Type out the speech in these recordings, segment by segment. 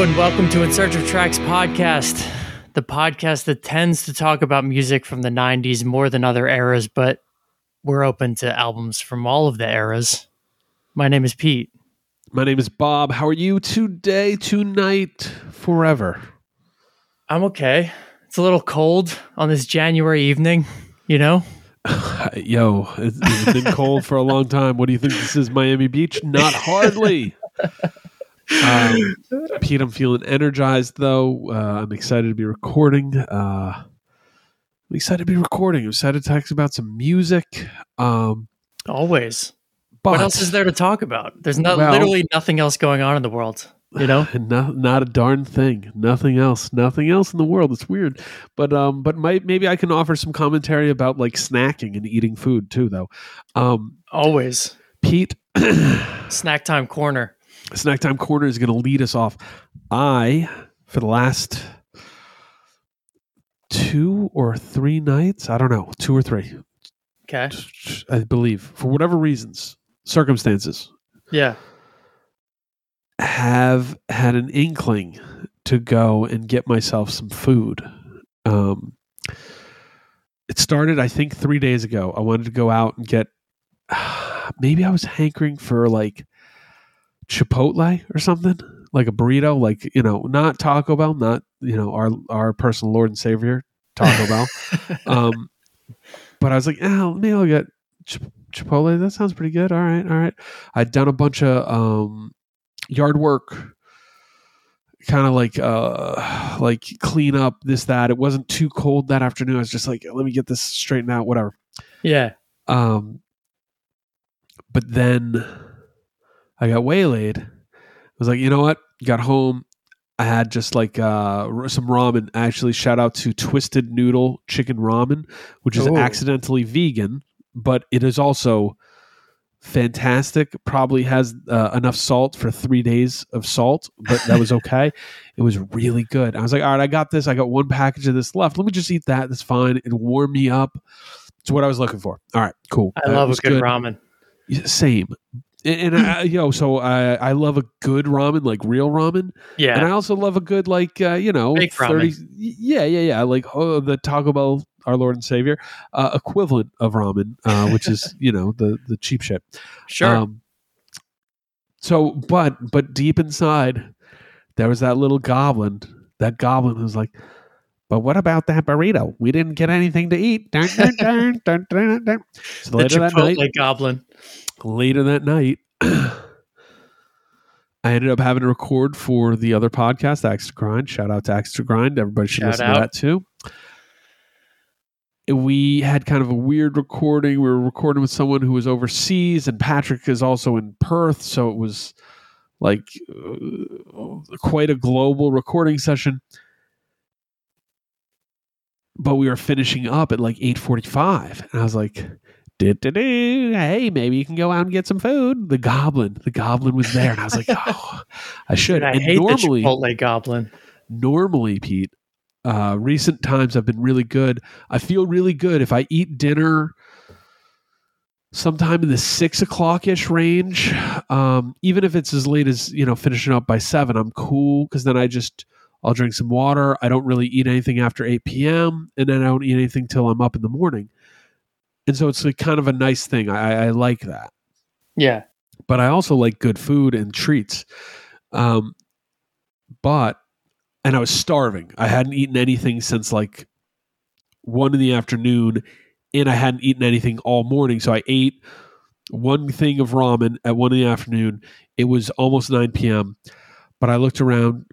Hello and welcome to In Search of Tracks podcast, the podcast that tends to talk about music from the 90s more than other eras, but we're open to albums from all of the eras. My name is Pete. My name is Bob. How are you today, tonight, forever? I'm okay. It's a little cold on this January evening, you know? Yo, it's, it's been cold for a long time. What do you think this is, Miami Beach? Not hardly. Um, Pete, I'm feeling energized though. Uh, I'm excited to be recording. Uh, I'm excited to be recording. I'm excited to talk about some music. Um, Always. but what else is there to talk about? There's not Well- literally nothing else going on in the world, you know? no, not a darn thing. Nothing else. Nothing else in the world. It's weird, but um, but might, maybe I can offer some commentary about like snacking and eating food too, though. Um, Always. Pete, Snack time corner. Snack Time Corner is going to lead us off. I, for the last two or three nights, I don't know, two or three, Okay. I believe, for whatever reasons, circumstances, Yeah. have had an inkling to go and get myself some food. Um, it started, I think, three days ago. I wanted to go out and get. Maybe I was hankering for like Chipotle or something, like a burrito, like you know, not Taco Bell, not you know our our personal Lord and Savior Taco Bell. Um, but I was like, oh, maybe I'll get Chip- Chipotle. That sounds pretty good. All right, all right. I'd done a bunch of um, yard work, kind of like uh, like clean up this that. It wasn't too cold that afternoon. I was just like, let me get this straightened out. Whatever. Yeah. Um, but then I got waylaid. I was like, you know what? Got home. I had just like uh, some ramen. Actually, shout out to Twisted Noodle Chicken Ramen, which is Ooh. accidentally vegan, but it is also fantastic. Probably has uh, enough salt for three days of salt, but that was okay. it was really good. I was like, all right, I got this. I got one package of this left. Let me just eat that. That's fine. It warmed me up. It's what I was looking for. All right, cool. I love a was good, ramen. Same. And, and I, you know, so I I love a good ramen, like real ramen, Yeah, and I also love a good like uh, you know Fake ramen. Yeah, yeah, yeah. Like oh, the Taco Bell, our Lord and Savior, uh, equivalent of ramen, uh, which is you know the the cheap shit. Sure. Um, so, but but deep inside, there was that little goblin. That goblin was like, "But what about that burrito? We didn't get anything to eat." Dun, dun, dun, dun, dun, dun. So the later that Chipotle night, goblin. Later that night, I ended up having to record for the other podcast, Axe to Grind. Shout out to Axe to Grind. Everybody should Shout listen out. to that too. We had kind of a weird recording. We were recording with someone who was overseas, and Patrick is also in Perth. So it was like uh, quite a global recording session. But we were finishing up at like 8.45. And I was like, "Du-du-du, hey, maybe you can go out and get some food. The goblin, the goblin was there. And I was like, oh, I should. And I and hate normally, the Chipotle goblin. normally, Pete, uh, recent times have been really good. I feel really good if I eat dinner sometime in the six o'clock ish range. Um, even if it's as late as you know finishing up by seven, I'm cool because then I just I'll drink some water. I don't really eat anything after eight p.m. and then I don't eat anything till I'm up in the morning. And so it's like kind of a nice thing. I, I like that Yeah. but I also like good food and treats. Um, but and I was starving. I hadn't eaten anything since like one in the afternoon, and I hadn't eaten anything all morning. So I ate one thing of ramen at one in the afternoon. It was almost nine p.m. But I looked around.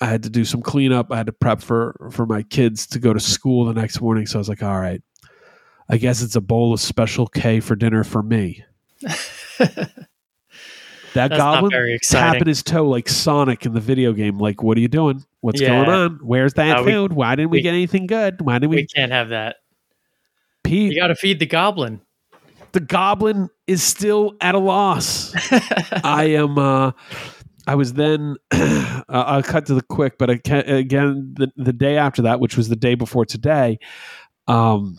I had to do some cleanup. I had to prep for for my kids to go to school the next morning. So I was like, all right, I guess it's a bowl of Special K for dinner for me. That That's goblin tapping his toe like Sonic in the video game. Like, what are you doing? What's Yeah. going on? Where's that Uh, we- food? Why didn't we, we- get anything good? Why didn't we? We can't have that. Pete, You got to feed the goblin. the goblin is still at a loss. I am. uh I was then. uh, I'll cut to the quick, but I can, again, the the day after that, which was the day before today, um,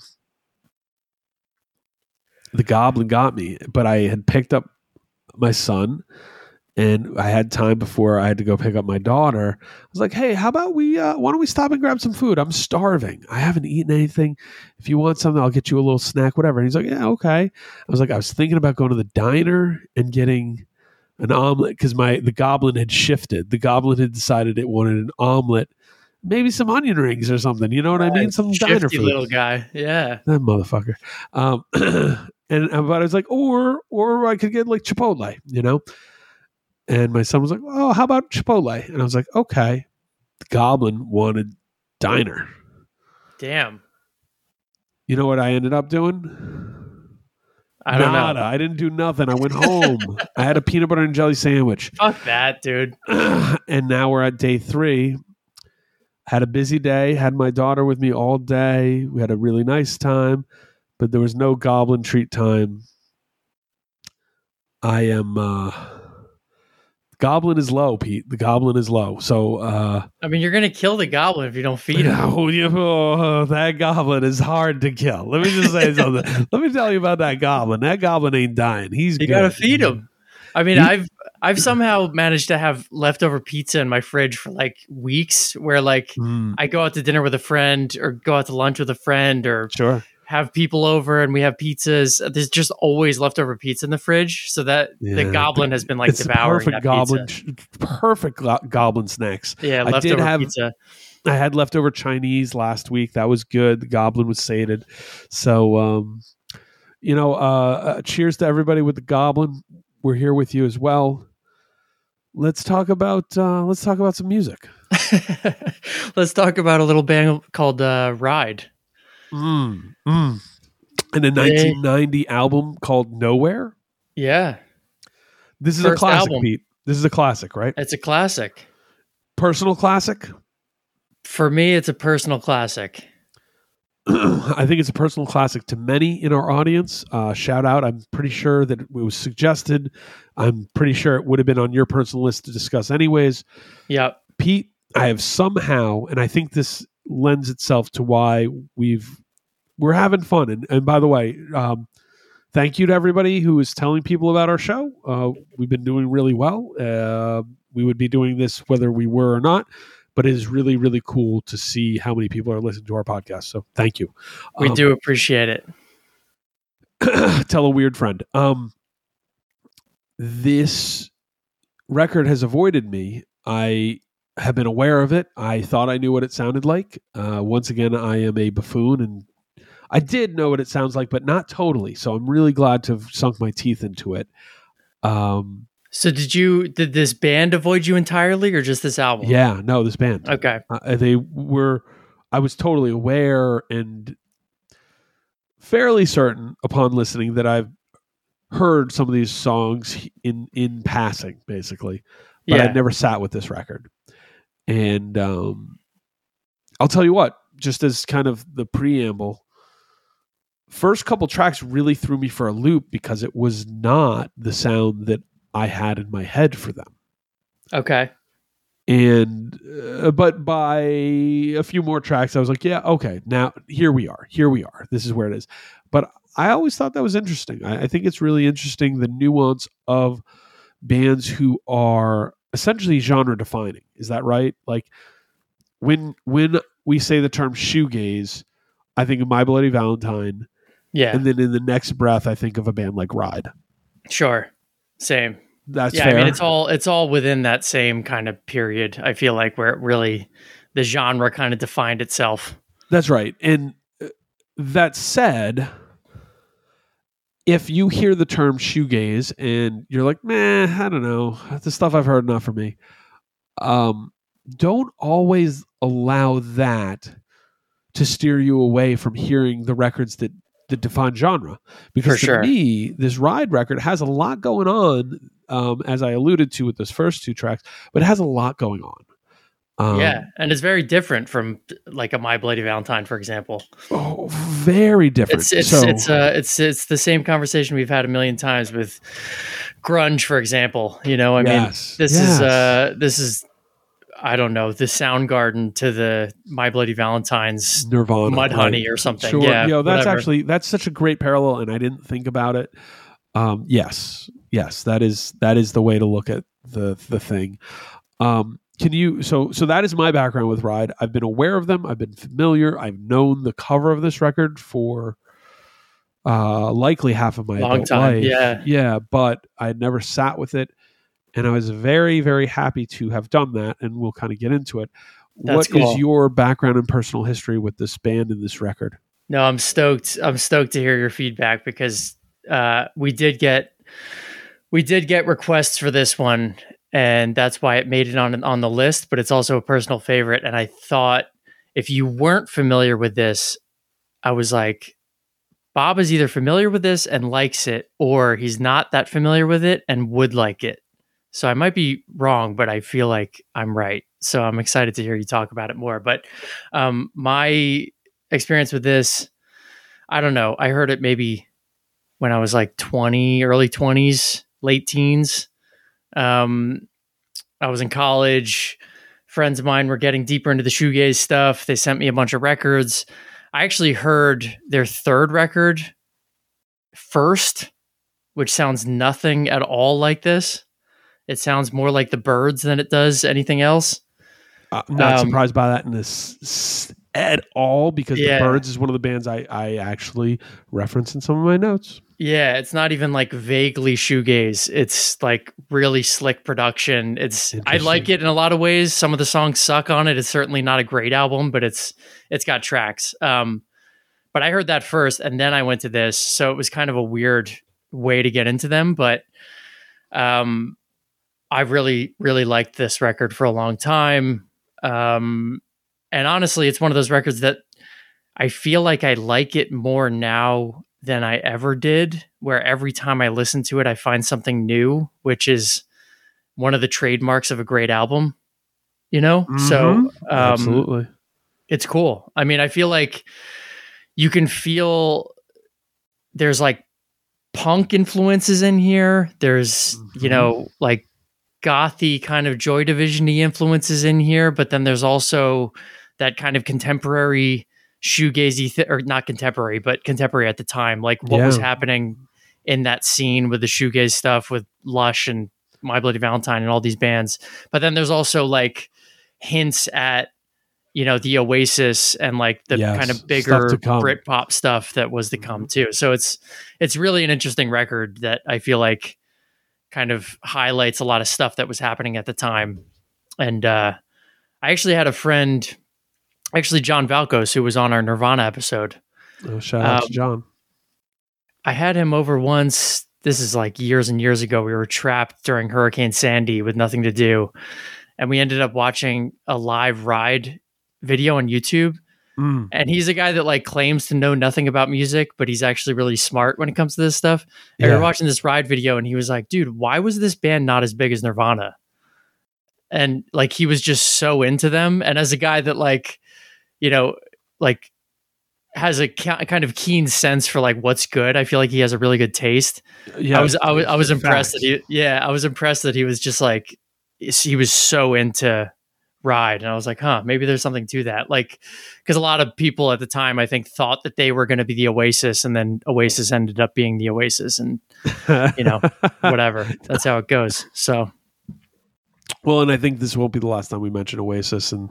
the goblin got me. But I had picked up my son, and I had time before I had to go pick up my daughter. I was like, "Hey, how about we? Uh, why don't we stop and grab some food? I'm starving. I haven't eaten anything. If you want something, I'll get you a little snack, whatever." And he's like, "Yeah, okay." I was like, I was thinking about going to the diner and getting an omelet because my the goblin had shifted. The goblin had decided it wanted an omelet, maybe some onion rings or something. You know what I mean? Some diner food. little guy. Yeah. That motherfucker. Um, and uh, but I was like, or or I could get like Chipotle, you know. And my son was like, "Oh, how about Chipotle?" And I was like, "Okay." The goblin wanted diner. Damn. You know what I ended up doing? I don't Nada. know. I didn't do nothing. I went home. I had a peanut butter and jelly sandwich. Fuck that, dude. and now we're at day three. Had a busy day. Had my daughter with me all day. We had a really nice time, but there was no goblin treat time. I am. uh Goblin is low, Pete. The goblin is low. So, uh, I mean, you're gonna kill the goblin if you don't feed him. oh, you- oh, that goblin is hard to kill. Let me just say something. Let me tell you about that goblin. That goblin ain't dying. He's You good. gotta feed him. I mean, I've I've somehow managed to have leftover pizza in my fridge for like weeks. Where like Mm, I go out to dinner with a friend, or go out to lunch with a friend, or sure. Have people over and we have pizzas. There's just always leftover pizza in the fridge, so that the goblin has been like it's devouring perfect that goblin, pizza. perfect go- goblin snacks. Yeah, I did have- pizza. I had leftover Chinese last week. That was good. The goblin was sated. So, um, you know, uh, uh, cheers to everybody with the goblin. We're here with you as well. Let's talk about uh, let's talk about some music. Let's talk about a little band called uh, Ride. Mm, mm. And a 1990 album called Nowhere. Yeah, This is a First classic, album. Pete. This is a classic, right? it's a classic. Personal classic. For me, it's a personal classic. I think it's a personal classic to many in our audience. Uh, shout out. I'm pretty sure that it was suggested. I'm pretty sure it would have been on your personal list to discuss, anyways. Yeah. Pete, I have somehow, and I think this lends itself to why we've we're having fun. And, and by the way, um, thank you to everybody who is telling people about our show. Uh, we've been doing really well. Uh, we would be doing this whether we were or not, but it is really, really cool to see how many people are listening to our podcast. So thank you. We Um, do appreciate it. tell a weird friend. Um, this record has avoided me. I have been aware of it. I thought I knew what it sounded like. Uh, once again, I am a buffoon, and I did know what it sounds like, but not totally. So I'm really glad to have sunk my teeth into it. Um, So did you did this band avoid you entirely or just this album? yeah, no, this band. Okay. Uh, they were. I was totally aware and fairly certain upon listening that I've heard some of these songs in in passing, basically, but Yeah. I'd never sat with this record. And um, I'll tell you what, just as kind of the preamble, first couple tracks really threw me for a loop because it was not the sound that I had in my head for them. Okay. and uh, but by a few more tracks i was like yeah okay now here we are here we are this is where it is. But i always thought that was interesting. I, I think it's really interesting the nuance of bands who are essentially genre defining is that right like when when we say the term shoegaze i think of my bloody valentine Yeah. and then in the next breath i think of a band like ride sure. Same. that's yeah, fair I mean it's all it's all within that same kind of period. I feel like where it really the genre kind of defined itself. That's right. And uh, that said, if you hear the term shoegaze and you're like, "Meh, I don't know, the stuff I've heard enough for me," um, don't always allow that to steer you away from hearing the records that that define genre. Because For to sure. me, this ride record has a lot going on, um, as I alluded to with those first two tracks, but it has a lot going on. Um, yeah, and it's very different from like a My Bloody Valentine, for example. Oh, very different. It's it's so, it's uh it's it's the same conversation we've had a million times with grunge, for example. You know, I mean, this yes. is uh this is I don't know the Soundgarden to the My Bloody Valentine's Nirvana, Mud right. Honey or something. Sure. Yeah, Yo, that's whatever. actually that's such a great parallel, and I didn't think about it. Um, yes, yes, that is that is the way to look at the the thing. Um, can you so so that is my background with Ride. I've been aware of them. I've been familiar. I've known the cover of this record for uh, likely half of my Long time, life. yeah. yeah, but I had never sat with it, and I was very very happy to have done that. And we'll kind of get into it. That's What is cool. your background and personal history with this band and this record? No, I'm stoked. I'm stoked to hear your feedback because uh, we did get we did get requests for this one, and that's why it made it on on the list. But it's also a personal favorite, and I thought if you weren't familiar with this, I was like, Bob is either familiar with this and likes it, or he's not that familiar with it and would like it. So I might be wrong, but I feel like I'm right. So I'm excited to hear you talk about it more. But um, my experience with this, I don't know. I heard it maybe when I was like 20, early 20s, late teens. Um, I was in college. Friends of mine were getting deeper into the shoegaze stuff. They sent me a bunch of records. I actually heard their third record first, which sounds nothing at all like this. It sounds more like the Byrds than it does anything else. Uh, not Um, surprised by that in this at all because Yeah. the Byrds is one of the bands I, I actually reference in some of my notes. Yeah, it's not even like vaguely shoegaze. It's like really slick production. It's I like it in a lot of ways. Some of the songs suck on it. It's certainly not a great album, but it's it's got tracks. Um, but I heard that first, and then I went to this, so it was kind of a weird way to get into them. But um, I really really liked this record for a long time. Um, and honestly, it's one of those records that I feel like I like it more now than I ever did, where every time I listen to it, I find something new, which is one of the trademarks of a great album, you know? So, um, Absolutely. it's cool. I mean, I feel like you can feel there's like punk influences in here. There's, you Mhm. know, like gothy kind of Joy Division influences in here, but then there's also that kind of contemporary shoegazy th- or not contemporary, but contemporary at the time, like what was happening in that scene with the shoegaze stuff with Lush and My Bloody Valentine and all these bands. But then there's also like hints at you know the Oasis and like the Yes, kind of bigger. Britpop stuff that was to come too. So it's it's really an interesting record that I feel like kind of highlights a lot of stuff that was happening at the time. And uh, I actually had a friend, actually John Valkos, who was on our Nirvana episode. Oh, shout out um, to John. I had him over once. This is like years and years ago. We were trapped during Hurricane Sandy with nothing to do. And we ended up watching a live ride video on YouTube. Mm. And he's a guy that like claims to know nothing about music, but he's actually really smart when it comes to this stuff. And we Yeah. were watching this ride video and he was like, dude, why was this band not as big as Nirvana? And like he was just so into them. And as a guy that like, you know, like has a ki- kind of keen sense for like what's good. I feel like he has a really good taste. Yeah, I was I was I was impressed that he yeah, I was impressed that he was just like he was so into ride and I was like, "Huh, maybe there's something to that." Like cuz a lot of people at the time I think thought that they were going to be the Oasis and then Oasis ended up being the Oasis and you know, whatever. That's how it goes. So, Well, and I think this won't be the last time we mention Oasis and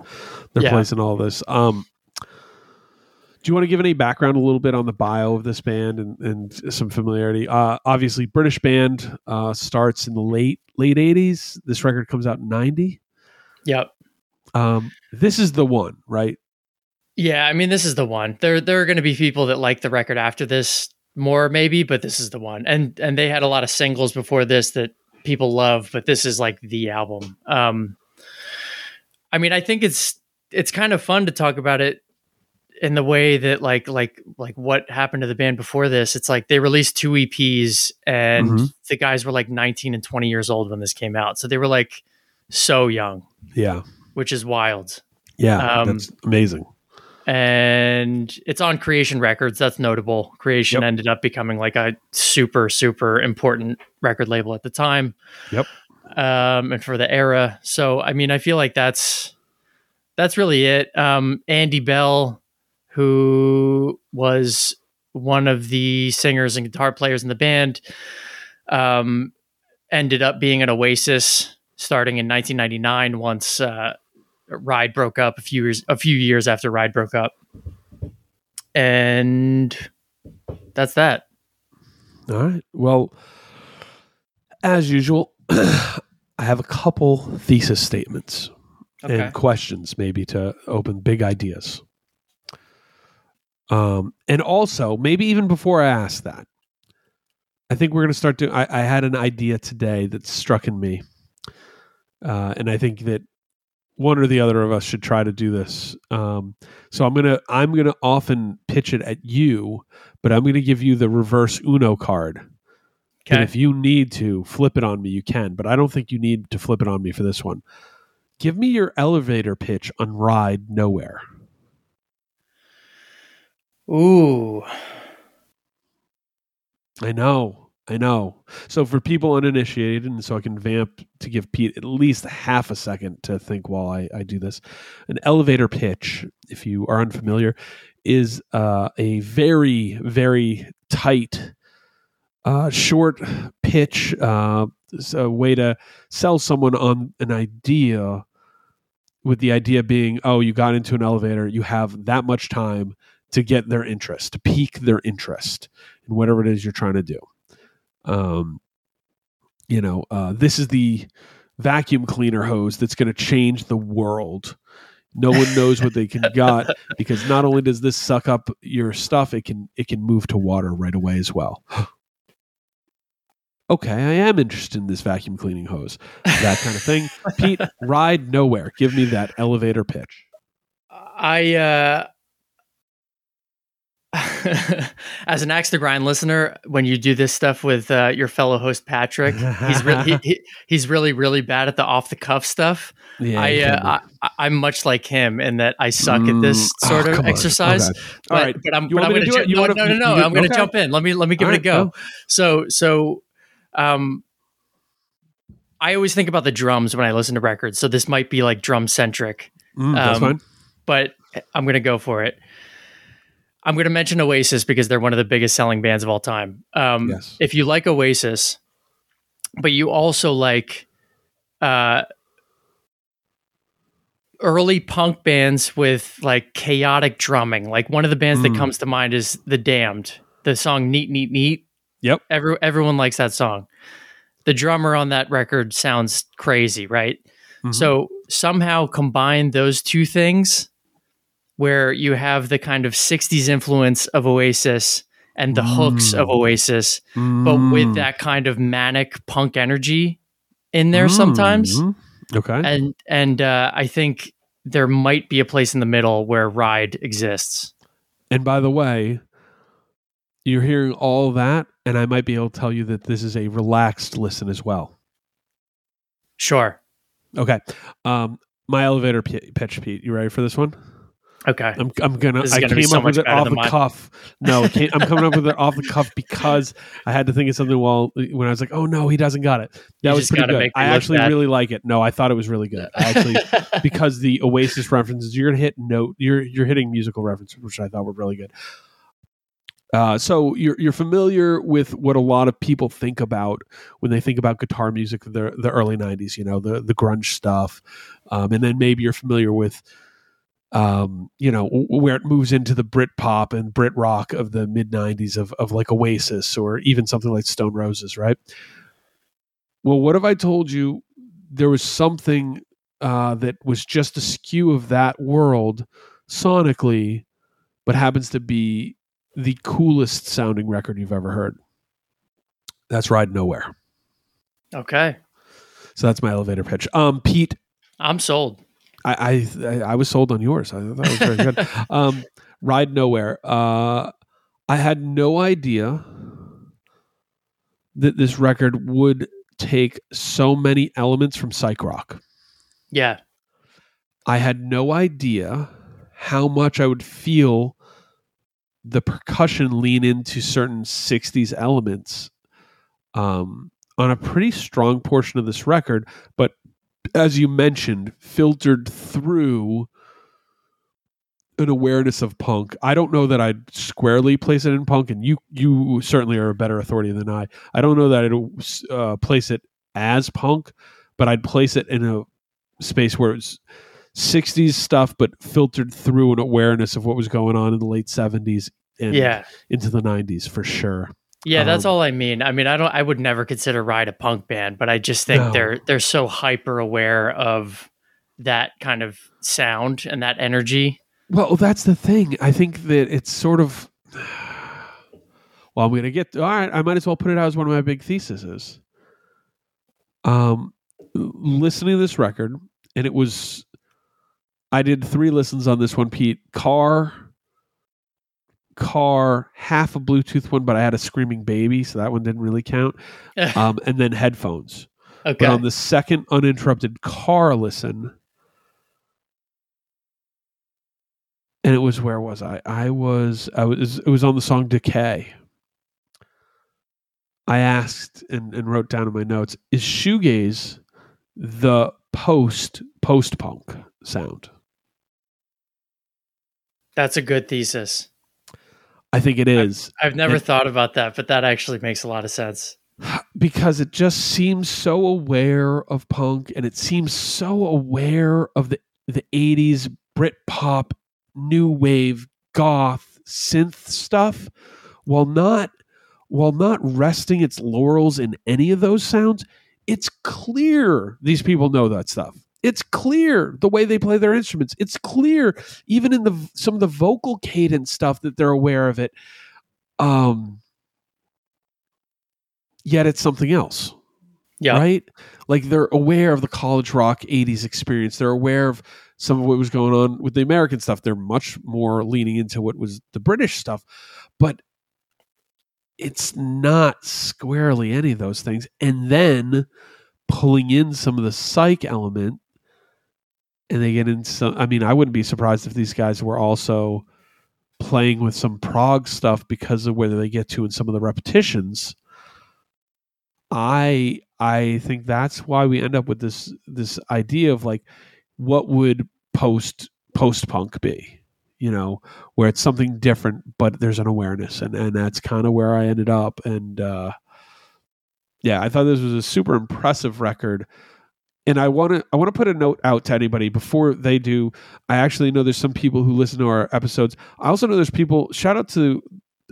their Yeah. place in all this. Um, do you want to give any background a little bit on the bio of this band and, and some familiarity? Uh, obviously, British band uh, starts in the late late eighties. This record comes out in ninety. yep. Um, this is the one, right? Yeah, I mean this is the one. There there are going to be people that like the record after this more maybe, but this is the one. And and they had a lot of singles before this that people love, but this is like the album. Um I mean, I think it's it's kind of fun to talk about it in the way that like like like what happened to the band before this. It's like they released two EPs and Mhm. the guys were like 19 and 20 years old when this came out. So they were like so young, Yeah, which is wild. yeah, Um, that's amazing. And it's on Creation Records. That's notable. Creation Yep. ended up becoming like a super, super important record label at the time. Yep. Um, and for the era. So, I mean, I feel like that's that's really it. Um, Andy Bell, who was one of the singers and guitar players in the band, um, ended up being an Oasis starting in 1999 once uh, Ride broke up a few years a few years after Ride broke up, and that's that. All right. Well, as usual, I have a couple thesis statements Okay. and questions, maybe to open big ideas. Um, and also, maybe even before I ask that, I think we're going to start doing. I, I had an idea today that struck in me, uh, and I think that one or the other of us should try to do this. Um, so I'm gonna I'm gonna often pitch it at you, but I'm gonna give you the reverse Uno card. And if you need to flip it on me, you can, but I don't think you need to flip it on me for this one. Give me your elevator pitch on Ride Nowhere. Ooh. I know, I know. So for people uninitiated, and so I can vamp to give Pete at least half a second to think while I, I do this, an elevator pitch, if you are unfamiliar, is uh, a very, very tight, uh, short pitch. Uh, a way to sell someone on an idea. With the idea being, oh, you got into an elevator, you have that much time to get their interest, to pique their interest in whatever it is you're trying to do. Um, you know, uh, this is the vacuum cleaner hose that's going to change the world. No one knows what they can got because not only does this suck up your stuff, it can it can move to water right away as well. okay, I am interested in this vacuum cleaning hose, that kind of thing. Pete, ride nowhere. Give me that elevator pitch. I uh as an axe to grind listener, when you do this stuff with uh, your fellow host Patrick, he's really he, he, he's really really bad at the off the cuff stuff. Yeah, I, uh, I i'm much like him in that I suck at this Mm, sort oh, of exercise. Okay. But, All right. but I'm, You but I'm gonna do it? ju- You no, wanna- no, no, no. you- I'm going to okay. jump in. Let me let me give All it a go. go. So so um I always think about the drums when I listen to records. So this might be like drum centric, Mm, that's Um, fine. but I'm going to go for it. I'm going to mention Oasis because they're one of the biggest selling bands of all time. Um, Yes. If you like Oasis, but you also like uh, early punk bands with like chaotic drumming, like one of the bands Mm. that comes to mind is The Damned. The song "Neat Neat Neat." Yep. Every, everyone likes that song. The drummer on that record sounds crazy, right? Mhm. So somehow combine those two things where you have the kind of 60s influence of Oasis and the hooks of Mm. Oasis, but with Mm. that kind of manic punk energy in there sometimes. Mm. Okay. And and uh, I think there might be a place in the middle where Ride exists. And by the way, you're hearing all that, and I might be able to tell you that this is a relaxed listen as well. Sure. Okay. Um, my elevator p- pitch, Pete. You ready for this one? Okay. I'm, I'm gonna. I gonna came so up with it off the mine. cuff. No, I'm coming up with it off the cuff because I had to think of something while when I was like, "Oh no, he doesn't got it." That You was pretty good. I actually bad. really like it. No, I thought it was really good. I actually because the Oasis references, you're gonna hit note. You're you're hitting musical references, which I thought were really good. Uh, so you're you're familiar with what a lot of people think about when they think about guitar music the the early '90s. You know the the grunge stuff, um, and then maybe you're familiar with, um, you know, where it moves into the Brit pop and Brit rock of the mid '90s of of like Oasis or even something like Stone Roses, right? Well, what if I told you there was something uh, that was just a skew of that world sonically, but happens to be the coolest sounding record you've ever heard? That's Ride Nowhere. okay. So that's my elevator pitch. Um, Pete, I'm sold. I I, I was sold on yours. I thought it was very good. Um, Ride Nowhere. Uh, I had no idea that this record would take so many elements from psych rock. Yeah. I had no idea how much I would feel the percussion lean into certain 60s elements um, on a pretty strong portion of this record. But as you mentioned, filtered through an awareness of punk. I don't know that I'd squarely place it in punk, and you you certainly are a better authority than I. I don't know that I'd uh, place it as punk, but I'd place it in a space where it's 60s stuff, but filtered through an awareness of what was going on in the late 70s and Yeah. into the 90s for sure. Yeah, that's Um, all I mean. I mean, I don't I would never consider Ride a punk band, but I just think No. they're they're so hyper aware of that kind of sound and that energy. Well, that's the thing. I think that it's sort of. Well, I'm going to get. All right, I might as well put it out as one of my big theses. Um, listening to this record, and it was. I did three listens on this one, Pete. Car, car, half a Bluetooth one, but I had a screaming baby, so that one didn't really count. Um, and then headphones. okay. But on the second uninterrupted car listen, and it was where was I? I was I was it was on the song Decay. I asked and, and wrote down in my notes, is shoegaze the post post punk sound? that's a good thesis. I think it is. I've never And- thought about that, but that actually makes a lot of sense. because it just seems so aware of punk and it seems so aware of the the 80s Brit pop new wave goth synth stuff while not while not resting its laurels in any of those sounds it's clear these people know that stuff it's clear the way they play their instruments it's clear even in the some of the vocal cadence stuff that they're aware of it um yet it's something else Yeah. right? Like they're aware of the college rock 80s experience. They're aware of some of what was going on with the American stuff. They're much more leaning into what was the British stuff, but it's not squarely any of those things. And then pulling in some of the psych element, and they get in some. I mean, I wouldn't be surprised if these guys were also playing with some prog stuff because of where they get to in some of the repetitions. I I think that's why we end up with this this idea of like what would post post punk be, you know, where it's something different but there's an awareness and and that's kind of where I ended up and uh yeah, I thought this was a super impressive record. And I want to I want to put a note out to anybody before they do. I actually know there's some people who listen to our episodes. I also know there's people shout out to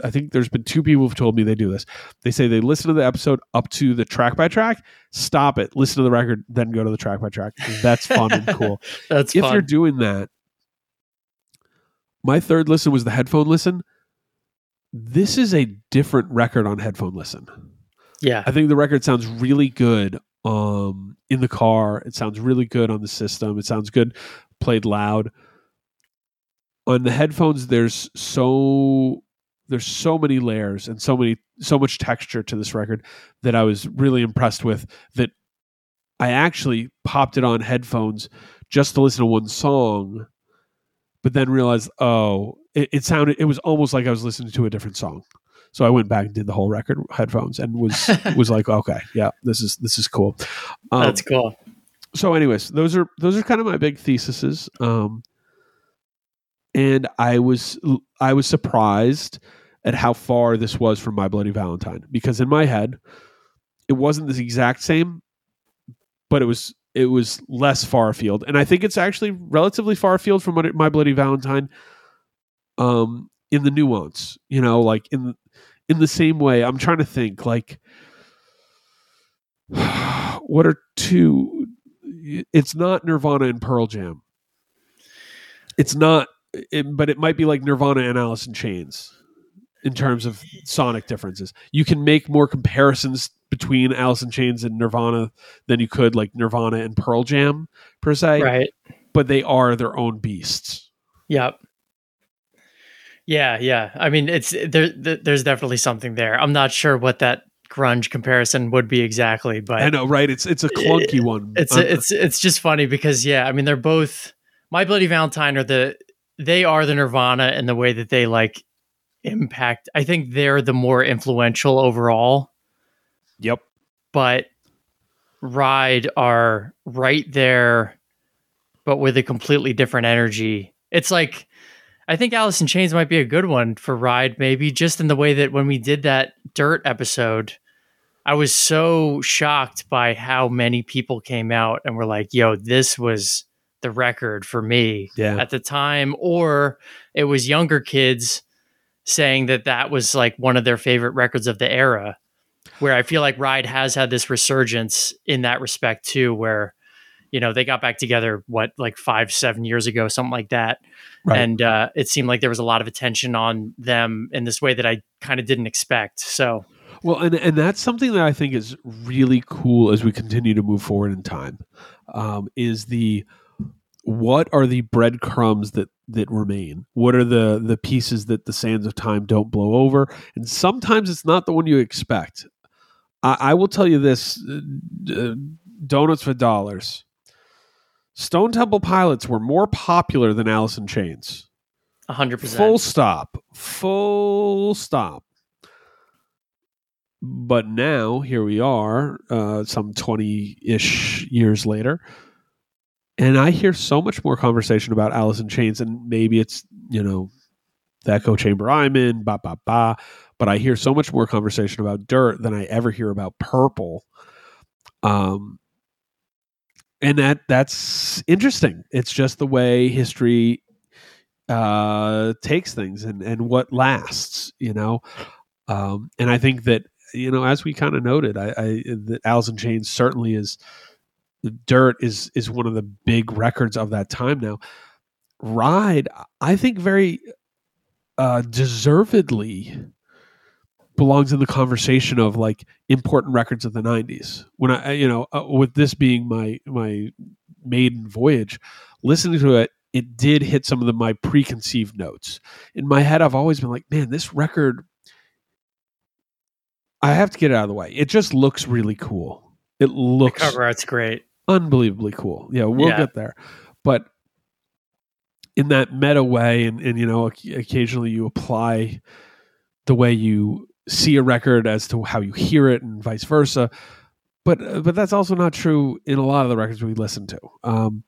I think there's been two people who've told me they do this. They say they listen to the episode up to the track by track, stop it, listen to the record, then go to the track by track. That's fun and cool. That's if fun. you're doing that, my third listen was the headphone listen. This is a different record on headphone listen. yeah. I think the record sounds really good um, in the car. It sounds really good on the system. It sounds good played loud. On the headphones, there's so there's so many layers and so many so much texture to this record that I was really impressed with. That I actually popped it on headphones just to listen to one song, but then realized, oh, it, it sounded it was almost like I was listening to a different song. So I went back and did the whole record headphones and was was like, okay, yeah, this is this is cool. Um, That's cool. so, anyways, those are those are kind of my big theses. Um, and I was I was surprised at how far this was from My Bloody Valentine because in my head, it wasn't the exact same, but it was it was less far afield, and I think it's actually relatively far afield from what it, My Bloody Valentine. Um, in the nuance, you know, like in in the same way, I'm trying to think like what are two it's not nirvana and pearl jam it's not it, but it might be like nirvana and alice in chains in terms of sonic differences you can make more comparisons between alice in chains and nirvana than you could like nirvana and pearl jam per se Right. but they are their own beasts Yep. Yeah, yeah. I mean, it's there. There's definitely something there. I'm not sure what that grunge comparison would be exactly, but i know right it's it's a clunky one it's Uh, it's it's just funny because yeah, I mean, they're both My Bloody Valentine are the they are the Nirvana in the way that they like impact. I think they're the more influential overall, yep but Ride are right there, but with a completely different energy. It's like I think Alice in Chains might be a good one for Ride, maybe just in the way that when we did that Dirt episode, I was so shocked by how many people came out and were like, "Yo, this was the record for me Yeah. at the time," or it was younger kids saying that that was like one of their favorite records of the era. Where I feel like Ride has had this resurgence in that respect too, where you know they got back together what like five, seven years ago, something like that, Right. and uh, it seemed like there was a lot of attention on them in this way that I kind of didn't expect. So Well, and and that's something that I think is really cool as we continue to move forward in time. Um, is the what are the breadcrumbs that that remain? What are the the pieces that the sands of time don't blow over? And sometimes it's not the one you expect. I, I will tell you this: uh, uh, donuts for dollars. Stone Temple Pilots were more popular than Alice in Chains. hundred percent. Full stop. Full stop. But now here we are, uh, some twenty ish years later, and I hear so much more conversation about Alice in Chains, and maybe it's you know the echo chamber I'm in, ba ba ba. But I hear so much more conversation about Dirt than I ever hear about Purple. Um, and that that's interesting. It's just the way history uh takes things and and what lasts you know um and i think that you know as we kind of noted i i that alice in chains certainly is dirt is is one of the big records of that time now ride i think very uh deservedly belongs in the conversation of like important records of the 90s when i you know uh, with this being my my maiden voyage listening to it it did hit some of the my preconceived notes. In my head i've always been like man this record i have to get it out of the way. It just looks really cool. It The looks cover art's great. unbelievably cool. Yeah we'll Yeah. get there. But in that meta way and, and you know occasionally you apply the way you see a record as to how you hear it and vice versa. But uh, but that's also not true in a lot of the records we listen to. Um,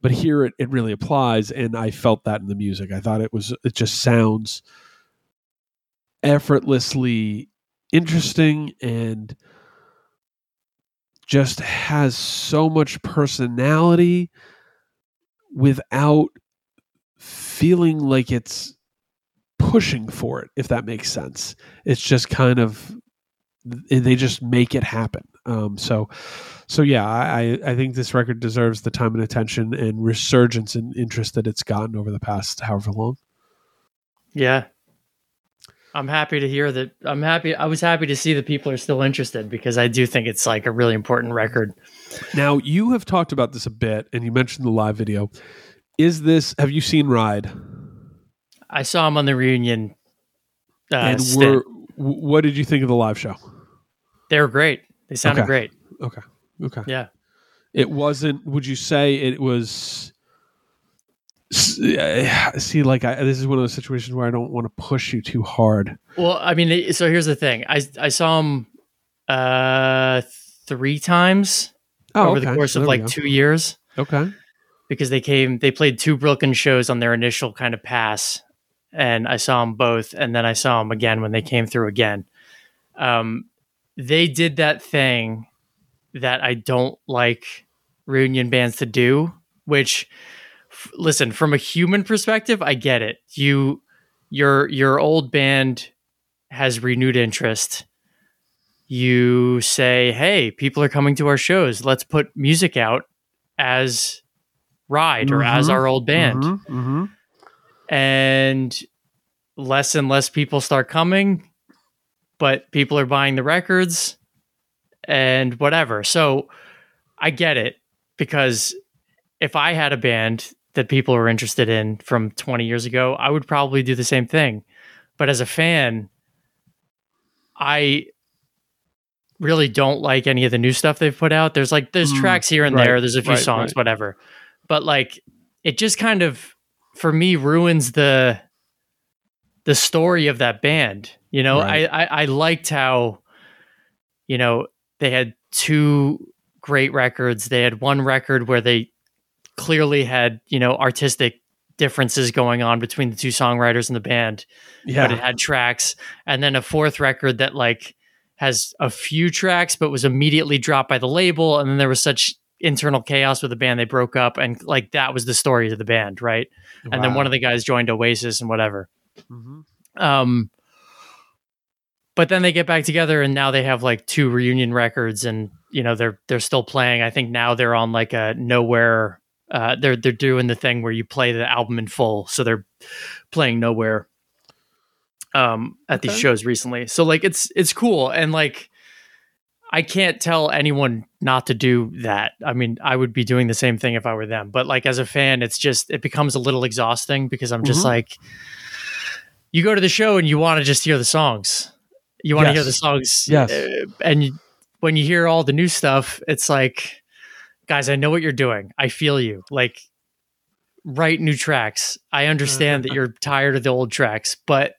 but here it, it really applies and i felt that in the music. I thought it was it just sounds effortlessly interesting and just has so much personality without feeling like it's pushing for it if that makes sense it's just kind of they just make it happen um, so so yeah I, I think this record deserves the time and attention and resurgence and interest that it's gotten over the past however long Yeah. I'm happy to hear that. I'm happy. I was happy to see that people are still interested because I do think it's like a really important record. now you have talked about this a bit and you mentioned the live video is this have you seen ride I saw him on the reunion. Uh, and were, what did you think of the live show they were great. They sounded Okay. great. okay okay Yeah. it wasn't would you say it was see like I, this is one of those situations where i don't want to push you too hard Well, I mean, so here's the thing. I I saw him uh three times over the course so of like two years okay because they came. They played two Brooklyn shows on their initial kind of pass, and I saw them both, and then I saw them again when they came through again. Um, they did that thing that I don't like reunion bands to do, which f- listen, from a human perspective, I get it. You your your old band has renewed interest. You say, "Hey, people are coming to our shows. Let's put music out as Ride or as Mhm. our old band." Mhm, mhm. And less and less people start coming, but people are buying the records and whatever. So I get it because if I had a band that people were interested in from 20 years ago, I would probably do the same thing. But as a fan, I really don't like any of the new stuff they've put out. There's like there's Mm, tracks here and right, there, there's a few right, songs, right. whatever. But like it just kind of for me ruins the the story of that band. You know, Right. I, I I liked how you know they had two great records. They had one record where they clearly had you know artistic differences going on between the two songwriters in the band, yeah but it had tracks, and then a fourth record that like has a few tracks, but was immediately dropped by the label. And then there was such internal chaos with the band, they broke up, and like that was the story of the band, right? And then one of the guys joined Oasis and whatever. hmm Um, but then they get back together, and now they have like two reunion records, and you know they're they're still playing. I think now they're on like a nowhere. Uh, they're they're doing the thing where you play the album in full, so they're playing nowhere. Um, at these shows recently, so like it's it's cool, and like I can't tell anyone not to do that. I mean, I would be doing the same thing if I were them, but like as a fan, it's just it becomes a little exhausting because I'm just Mhm. like, you go to the show and you want to just hear the songs. You want to hear the songs, Yes. uh, and you, when you hear all the new stuff, it's like, guys, I know what you're doing. I feel you. Like, write new tracks. I understand that you're tired of the old tracks, but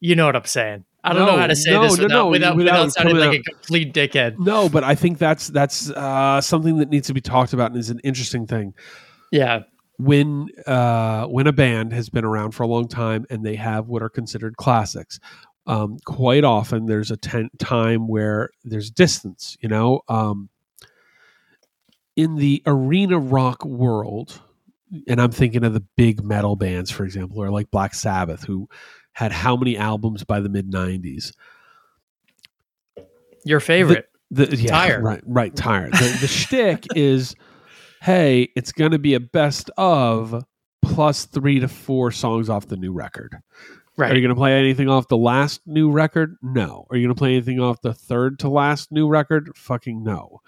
you know what I'm saying. I don't know how to say no, this no, without, no, without, without without sounding like out- a complete dickhead. No, but I think that's that's uh, something that needs to be talked about and is an interesting thing. Yeah. when uh, when a band has been around for a long time and they have what are considered classics, um, quite often there's a ten- time where there's distance. You know, um, in the arena rock world, and I'm thinking of the big metal bands, for example, or like Black Sabbath, who had how many albums by the mid '90s? Your favorite. The, yeah, Tyr. Right, right, Tyr. The, the shtick is, hey, it's going to be a best of plus three to four songs off the new record. Right. Are you going to play anything off the last new record? No. Are you going to play anything off the third to last new record? Fucking no.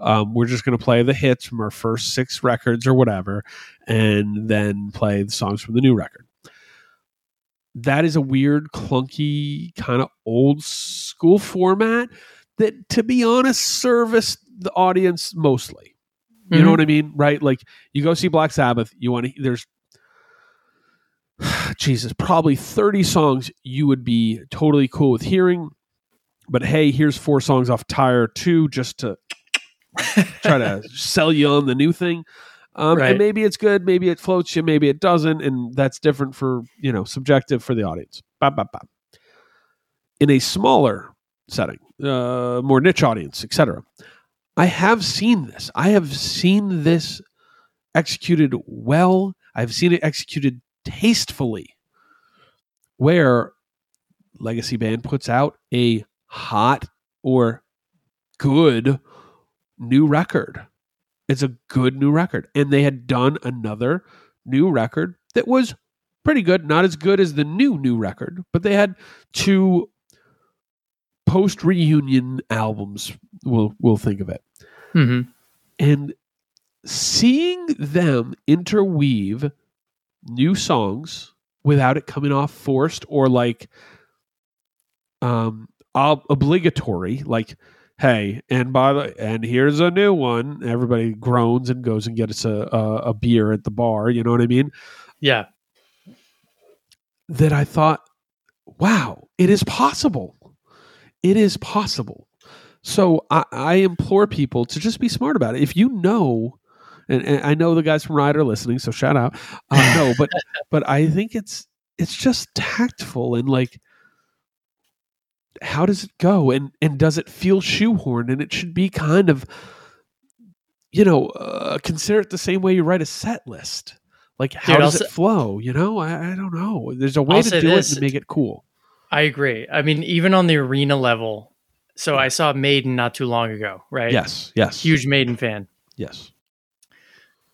Um, we're just going to play the hits from our first six records or whatever, and then play the songs from the new record. That is a weird, clunky, kind of old school format that, to be honest, serviced the audience mostly. You know Mhm. what I mean? Right? Like you go see Black Sabbath, you want to, there's, Jesus, probably 30 songs you would be totally cool with hearing. But hey, here's four songs off Tyr 2 just to try to sell you on the new thing. Um, Right. And maybe it's good, maybe it floats you, maybe it doesn't. And that's different for, you know, subjective for the audience. Ba, ba, ba. In a smaller setting, uh, more niche audience, etc. I have seen this. I have seen this executed well. I've seen it executed tastefully, where Legacy Band puts out a hot or good new record. It's a good new record. And they had done another new record that was pretty good. Not as good as the new, new record, but they had two post reunion albums. We'll, we'll think of it Mhm. and seeing them interweave new songs without it coming off forced or like um ob- obligatory like hey and by the and here's a new one everybody groans and goes and gets a, a, a beer at the bar you know what i mean Yeah. that i thought wow it is possible it is possible so I, I implore people to just be smart about it. If you know, and, and I know the guys from Ride are listening, so shout out. Uh, no, but but I think it's it's just tactful and like, how does it go, and and does it feel shoehorned? And it should be kind of, you know, uh, consider it the same way you write a set list. Like, how Dude, I'll does it s- flow? You know, I, I don't know. There's a way I'll to do this. it to make it cool. I agree. I mean, even on the arena level. So I saw Maiden not too long ago, right? Yes, yes, Huge Maiden fan. yes.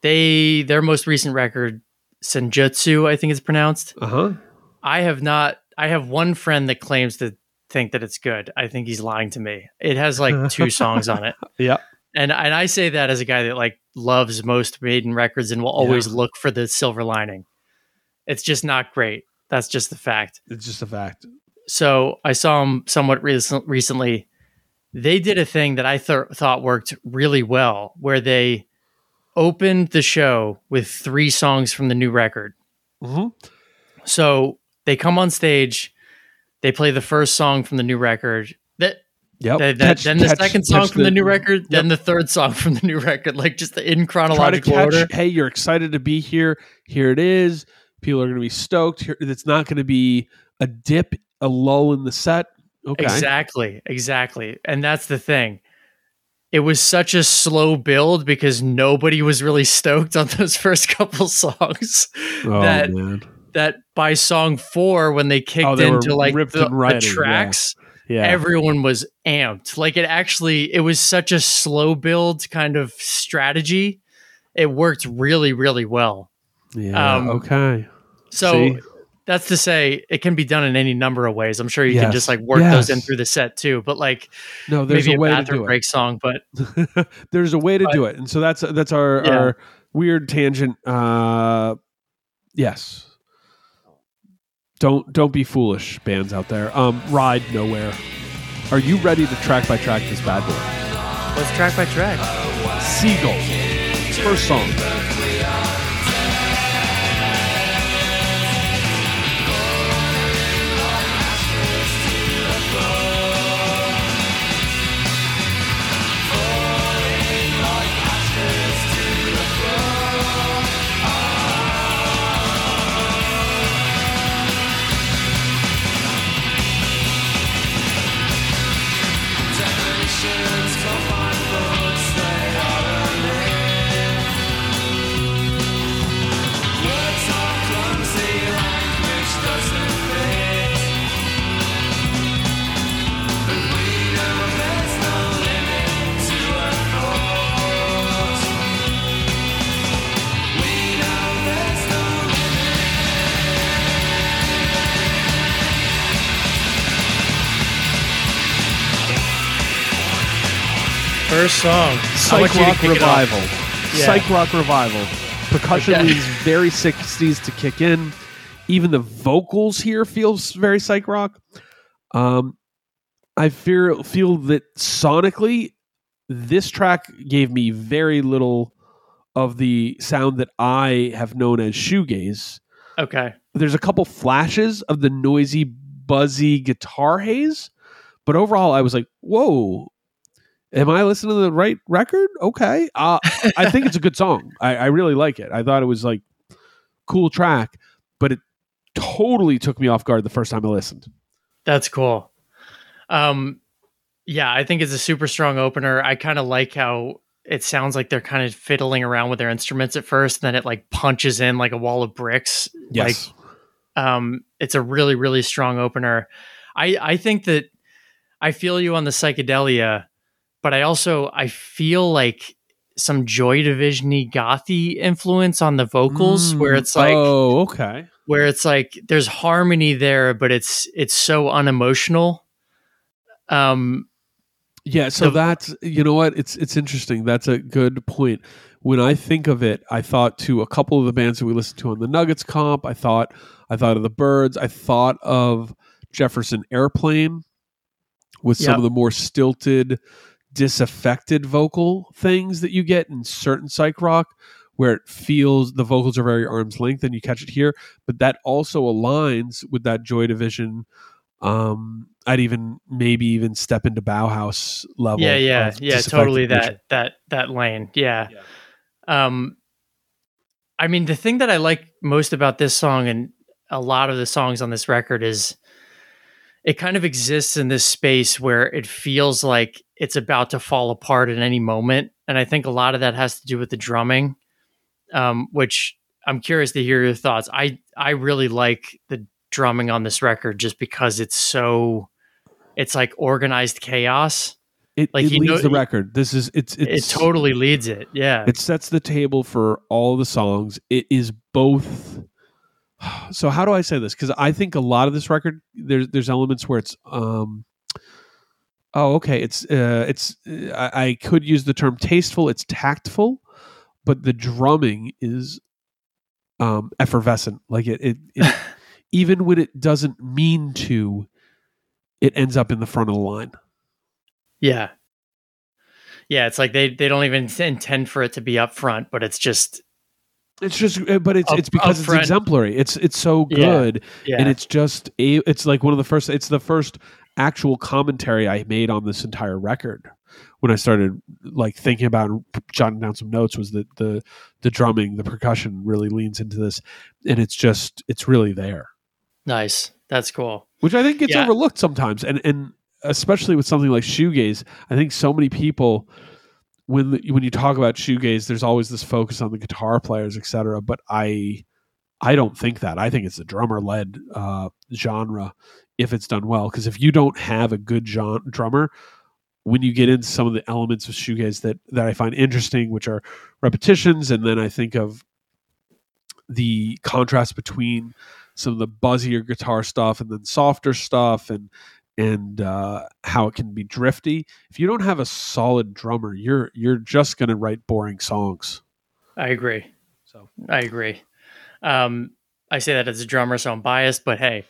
They their most recent record, Senjutsu, I think it's pronounced. Uh huh. I have not. I have one friend that claims to think that it's good. I think he's lying to me. It has like two songs on it. Yeah. And and I say that as a guy that like loves most Maiden records and will always look for the silver lining. It's just not great. That's just the fact. It's just a fact. So I saw him somewhat recent, recently. They did a thing that I th- thought worked really well, where they opened the show with three songs from the new record. Mm-hmm. So they come on stage, they play the first song from the new record. That Yep. That- Catch- then the catch- second song from the, new record, then the third song from the new record, like just in try to chronological catch. order. Hey, you're excited to be here. Here it is. People are going to be stoked. Here, it's not going to be a dip, a lull in the set. Okay. Exactly, exactly. And that's the thing. It was such a slow build because nobody was really stoked on those first couple songs. Oh that man. That by song four, when they kicked Oh, they into like the, the riding, yeah. tracks, Yeah. everyone was amped. Like it actually, it was such a slow build kind of strategy. It worked really, really well. yeah. um, okay. So See? that's to say, it can be done in any number of ways. I'm sure you can just like work those in through the set too. But like No, there's maybe a a, way to bathroom do break song, but there's a way to But- do it, and so that's that's our Yeah. our weird tangent. Uh, yes. Don't don't be foolish, bands out there. Um, ride nowhere. Are you ready to track by track this bad boy? let's track by track. Seagull. First song. First song. Psych want you to rock kick it off. revival. Yeah. Psych rock revival. Percussion Okay. leans very 60s to kick in. Even the vocals here feels very psych rock. Um, I fear, feel that sonically, this track gave me very little of the sound that I have known as shoegaze. Okay. There's a couple flashes of the noisy, buzzy guitar haze, but overall, I was like, "Whoa, am I listening to the right record?" Okay, uh, I think it's a good song. I, I really like it. I thought it was like cool track, but it totally took me off guard the first time I listened. That's cool. Um, yeah, I think it's a super strong opener. I kind of like how it sounds like they're kind of fiddling around with their instruments at first, then it like punches in like a wall of bricks. Like, um, it's a really, really strong opener. I I think that I feel you on the psychedelia, but I also I feel like some Joy Division-y gothy influence on the vocals, where Mm, it's like oh, okay. where it's like there's harmony there, but it's it's so unemotional. Um, Yeah, so The- that's you know what it's it's interesting. That's a good point. When I think of it, I thought to a couple of the bands that we listened to on the Nuggets comp. I thought I thought of the Byrds. I thought of Jefferson Airplane with some Yep. of the more stilted, disaffected vocal things that you get in certain psych rock, where it feels the vocals are very arm's length, and you catch it here. But that also aligns with that Joy Division. Um, I'd even maybe even step into Bauhaus level. yeah, yeah, yeah, totally that that that lane. Yeah. Um, I mean, the thing that I like most about this song and a lot of the songs on this record is it kind of exists in this space where it feels like it's about to fall apart at any moment, and I think a lot of that has to do with the drumming, um, which I'm curious to hear your thoughts. I I really like the drumming on this record just because it's so it's like organized chaos. It, Like, it leads know- the record. This is it's it's it totally leads it. Yeah. it sets the table for all the songs. It is both. So how do I say this? Because I think a lot of this record there's there's elements where it's um. Oh, okay. It's uh, it's uh, I, I could use the term tasteful. It's tactful, but the drumming is um effervescent. Like it, it, it even when it doesn't mean to, it ends up in the front of the line. Yeah. Yeah, it's like they they don't even intend for it to be up front, but it's just It's just, uh, but it's Up- it's because it's exemplary. It's it's so Yeah. good, yeah. and it's just a. It's like one of the first. It's the first actual commentary I made on this entire record when I started like thinking about and jotting down some notes. Was that the the drumming, the percussion really leans into this, and it's just it's really there. Nice. That's cool. which I think gets Yeah. overlooked sometimes, and and especially with something like shoegaze. I think so many people when the, when you talk about shoegaze, there's always this focus on the guitar players, etc. But I I don't think that. I think it's a drummer led uh, genre if it's done well. Because if you don't have a good drummer, when you get into some of the elements of shoegaze that that I find interesting, which are repetitions, and then I think of the contrast between some of the buzzier guitar stuff and then softer stuff and and uh, how it can be drifty. If you don't have a solid drummer, you're you're just going to write boring songs. I agree. So I agree. Um, I say that as a drummer, so I'm biased, but hey,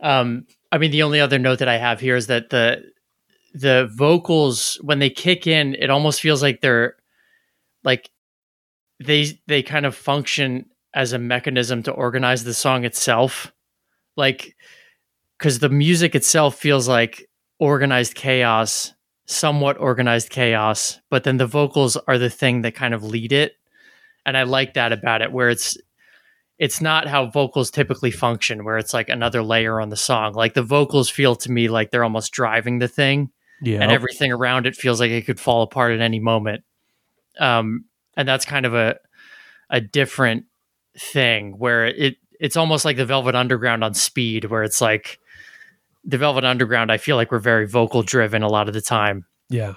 um, I mean, the only other note that I have here is that the the vocals when they kick in, it almost feels like they're like they they kind of function as a mechanism to organize the song itself, like because the music itself feels like organized chaos, somewhat organized chaos, but then the vocals are the thing that kind of lead it. And I like that about it, where it's it's not how vocals typically function, where it's like another layer on the song. Like the vocals feel to me like they're almost driving the thing, yeah, and everything around it feels like it could fall apart at any moment. Um, and that's kind of a a different thing where it it's almost like the Velvet Underground on speed, where it's like the Velvet Underground. I feel like we're very vocal driven a lot of the time, yeah,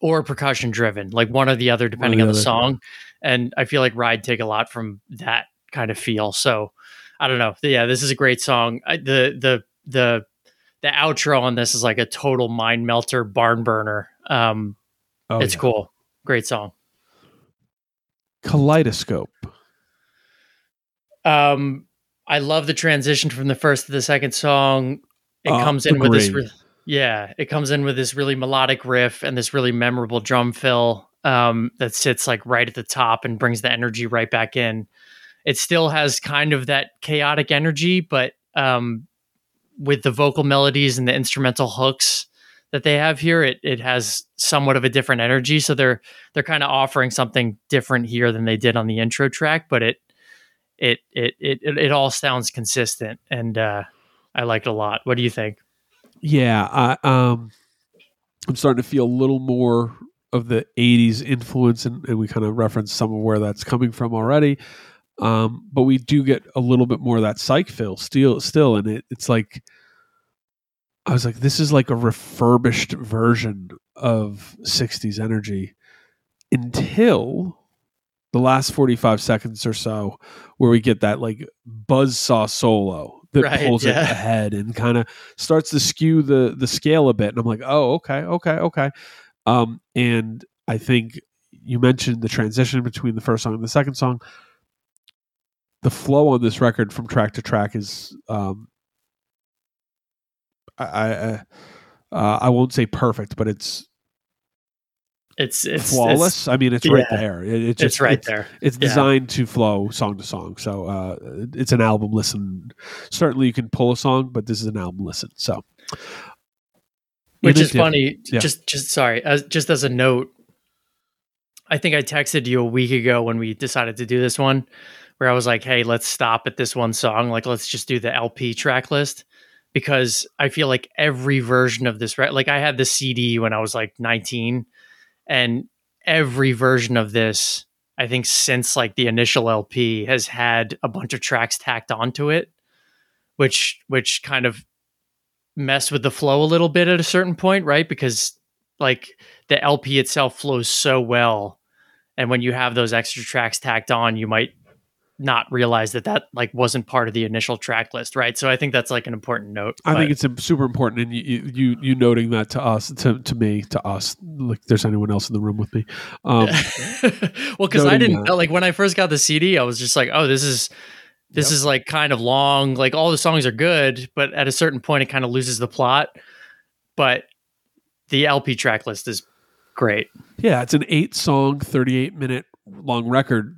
or percussion driven, like one or the other, depending the on the other. song. And I feel like Ride take a lot from that kind of feel. So I don't know. Yeah, this is a great song. I, the the the the outro on this is like a total mind melter, barn burner. Um, oh, it's yeah. cool. Great song. Kaleidoscope. Um, I love the transition from the first to the second song. It Uh, comes in with this, re- yeah, it comes in with this really melodic riff and this really memorable drum fill um, that sits like right at the top and brings the energy right back in. It still has kind of that chaotic energy, but um, with the vocal melodies and the instrumental hooks that they have here, it it has somewhat of a different energy. So they're they're kind of offering something different here than they did on the intro track, but it it it it it, all sounds consistent and uh, I like it a lot. What do you think? Yeah, I, um, I'm starting to feel a little more of the '80s influence, and, and we kind of referenced some of where that's coming from already. Um, but we do get a little bit more of that psych fill still, still, and it, it's like I was like, this is like a refurbished version of '60s energy until the last 45 seconds or so, where we get that like buzzsaw solo that Right, pulls it ahead and kind of starts to skew the the scale a bit. And I'm like, oh, okay, okay, okay. Um, and I think you mentioned the transition between the first song and the second song. The flow on this record from track to track is, um, I, I, uh, I won't say perfect, but it's, It's it's flawless. I mean, it's right yeah. there. It, it It's, just, it's right it's, there. It's Yeah. designed to flow song to song. So uh, it's an album listen. Certainly, you can pull a song, but this is an album listen. So, Which In is funny. yeah. Just just sorry. As just as a note, I think I texted you a week ago when we decided to do this one, where I was like, "Hey, let's stop at this one song. Like, let's just do the LP track list." Because I feel like every version of this, right? Like, I had the CD when I was like 19, and every version of this, I think since like the initial LP, has had a bunch of tracks tacked onto it, which which kind of mess with the flow a little bit at a certain point, right? Because like the LP itself flows so well, and when you have those extra tracks tacked on, you might not realize that that like wasn't part of the initial track list, right? So I think that's like an important note. I but- think it's um, super important, and you, you you noting that to us, to to me, to us. Like, there's anyone else in the room with me? Um, well, because I didn't that. like when I first got the CD, I was just like, oh, this is this Yep. is like kind of long. Like all the songs are good, but at a certain point, it kind of loses the plot. But the LP track list is great. yeah, it's an eight song, 38 minute long record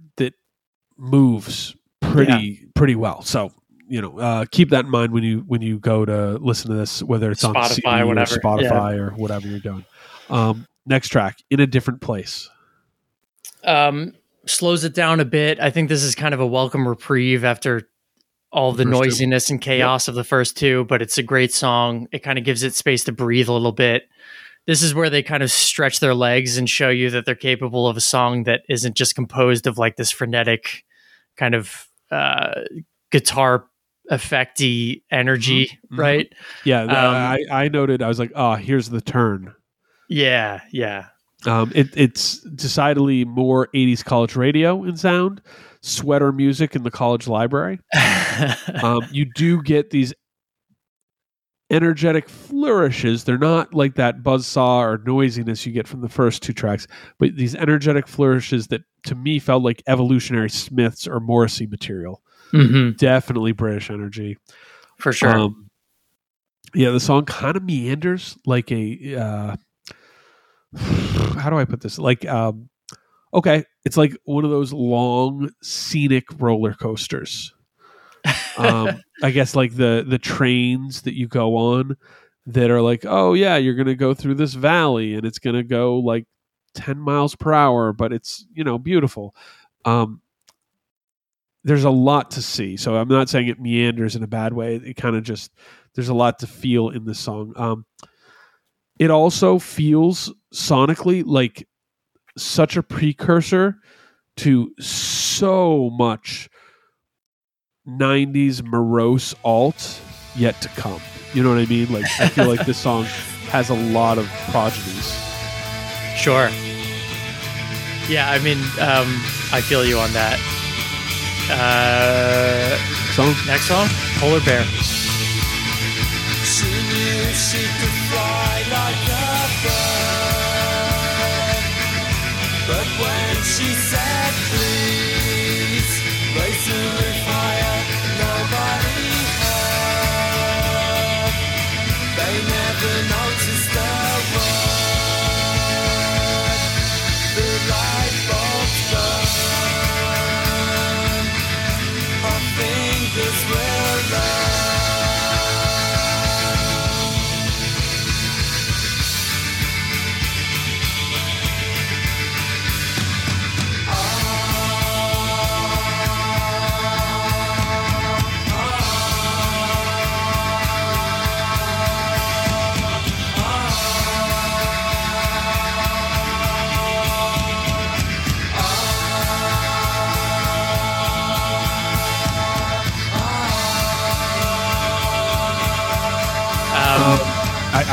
moves pretty pretty well. So you know, uh, keep that in mind when you when you go to listen to this, whether it's on Spotify, CD or whatever. Spotify or whatever you're doing. Um, next track, in a different place. um, slows it down a bit. I think this is kind of a welcome reprieve after all the First two. noisiness and chaos of the first two, but it's a great song. It kind of gives it space to breathe a little bit. This is where they kind of stretch their legs and show you that they're capable of a song that isn't just composed of like this frenetic kind of uh, guitar effecty energy, Mhm. right? Yeah, Um, I, I noted. I was like, oh, here's the turn. Yeah, yeah. Um, it, it's decidedly more 80s college radio in sound, sweater music in the college library. Um, you do get these energetic flourishes. They're not like that buzzsaw or noisiness you get from the first two tracks, but these energetic flourishes that to me felt like evolutionary Smiths or Morrissey material. hmm Definitely British energy. For sure. Um, yeah, the song kind of meanders like a. Uh, how do I put this? Like, um, okay, it's like one of those long scenic roller coasters. Um, I guess like the the trains that you go on that are like, oh yeah, you're gonna go through this valley and it's gonna go like ten miles per hour, but it's you know beautiful. Um, there's a lot to see. So I'm not saying it meanders in a bad way. It kind of just there's a lot to feel in this song. Um, it also feels sonically like such a precursor to so much 90s morose alt yet to come. You know what I mean? Like I feel like this song has a lot of progenies. Sure. Yeah, I mean, um, I feel you on that. Uh, Song next song, Polar Bear. She knew she could fly like a bird. But when she said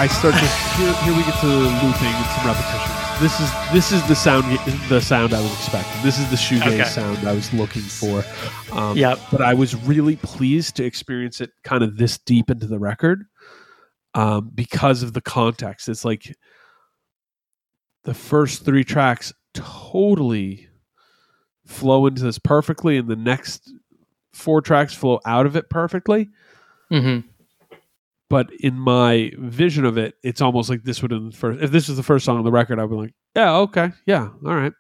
I, start to here, here we get to looping and some repetitions. This is this is the sound the sound I was expecting. This is the shoegaze Okay. sound I was looking for. Um, Yep. But I was really pleased to experience it kind of this deep into the record um, because of the context. It's like the first three tracks totally flow into this perfectly, and the next four tracks flow out of it perfectly mhm. But in my vision of it, it's almost like this would have been the first. If this was the first song on the record, I'd be like, yeah, okay, yeah, all right.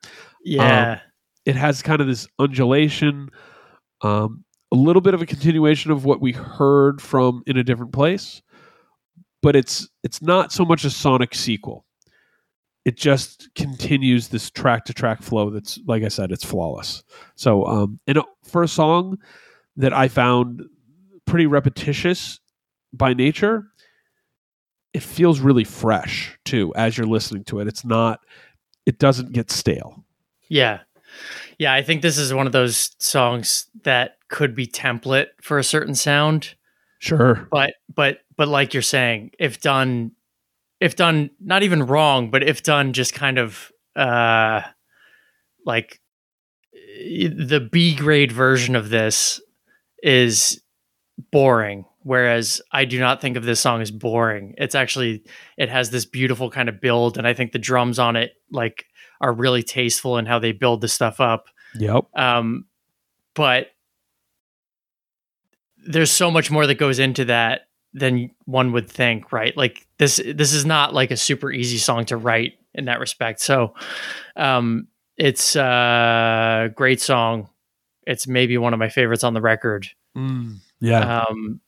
Yeah. It has kind of this undulation, um, a little bit of a continuation of what we heard from in a different place, but it's it's not so much a sonic sequel. It just continues this track to track flow. That's like I said, it's flawless. So, um, and uh, for a song that I found pretty repetitious by nature, it feels really fresh too as you're listening to it. It's not, it doesn't get stale. Yeah. Yeah, I think this is one of those songs that could be template for a certain sound, Sure. but but but like you're saying, if done if done not even wrong, but if done just kind of uh like the B grade version of this is boring whereas I do not think of this song as boring. It's actually it has this beautiful kind of build and I think the drums on it like are really tasteful in how they build the stuff up. Yep. Um, but there's so much more that goes into that than one would think, right? Like this, this is not like a super easy song to write in that respect. So, um, it's a great song. It's maybe one of my favorites on the record. Mm, yeah. Um,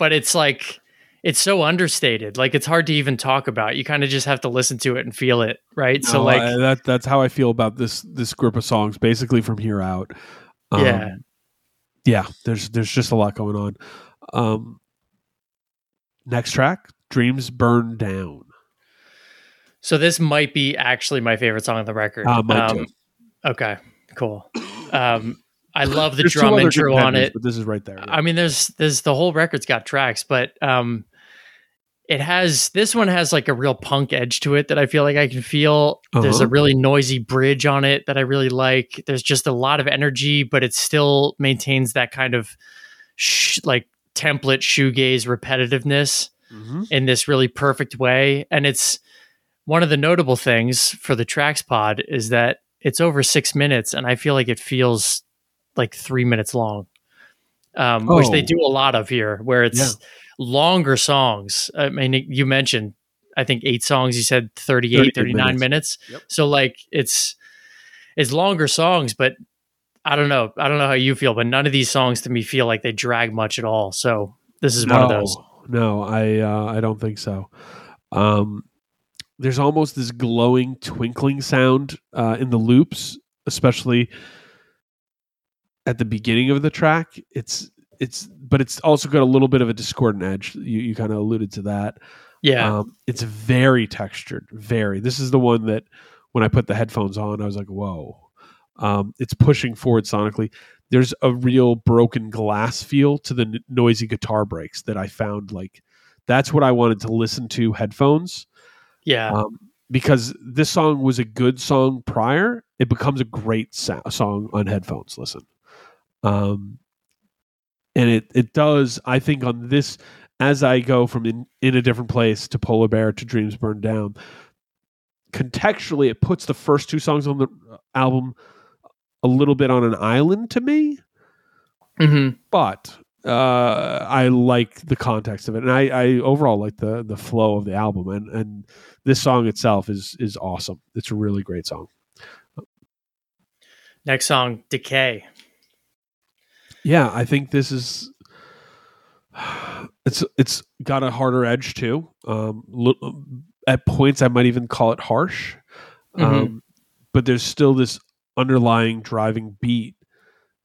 but it's like it's so understated. Like it's hard to even talk about. You kind of just have to listen to it and feel it, right? so like, I- that that's how I feel about this this group of songs. Basically, from here out. Um, Yeah. yeah, there's there's just a lot going on. Um, next track, "Dreams Burn Down." So this might be actually my favorite song on the record. Uh, too. Okay, cool. Um, I love the drum intro on it. but this is right there. yeah. I mean, there's there's the whole record's got tracks, but um, it has this one has like a real punk edge to it that I feel like I can feel. There's a Uh-huh. really noisy bridge on it that I really like. There's just a lot of energy, but it still maintains that kind of sh- like template shoegaze repetitiveness Mhm. in this really perfect way. And it's one of the notable things for the tracks pod is that it's over six minutes, and I feel like it feels like three minutes long, um, which they Oh. do a lot of here, where it's Yeah. longer songs. I mean, you mentioned, I think eight songs. You said 38, 38 39 minutes. minutes. Yep. So like it's it's longer songs, but I don't know. I don't know how you feel, but none of these songs to me feel like they drag much at all. So this is one of those. No, I uh, I don't think so. Um, there's almost this glowing, twinkling sound uh, in the loops, especially at the beginning of the track. It's it's, but it's also got a little bit of a discordant edge. You you kind of alluded to that. Yeah. Um, it's very textured. Very. This is the one that when I put the headphones on, I was like, whoa. Um, it's pushing forward sonically. There's a real broken glass feel to the n- noisy guitar breaks that I found like that's what I wanted to listen to headphones yeah. um, because this song was a good song prior. It becomes a great so- song on headphones. Listen, um, and it it does. I think on this, as I go from in, in a different place to Polar Bear to Dreams Burn Down, contextually, it puts the first two songs on the uh, album a little bit on an island to me Mm-hmm. but uh, I like the context of it, and I, I overall like the the flow of the album, and and this song itself is is awesome. It's a really great song. Next song, Decay. Yeah, I think this is it's it's got a harder edge too. Um, at points, I might even call it harsh, um, but there's still this underlying driving beat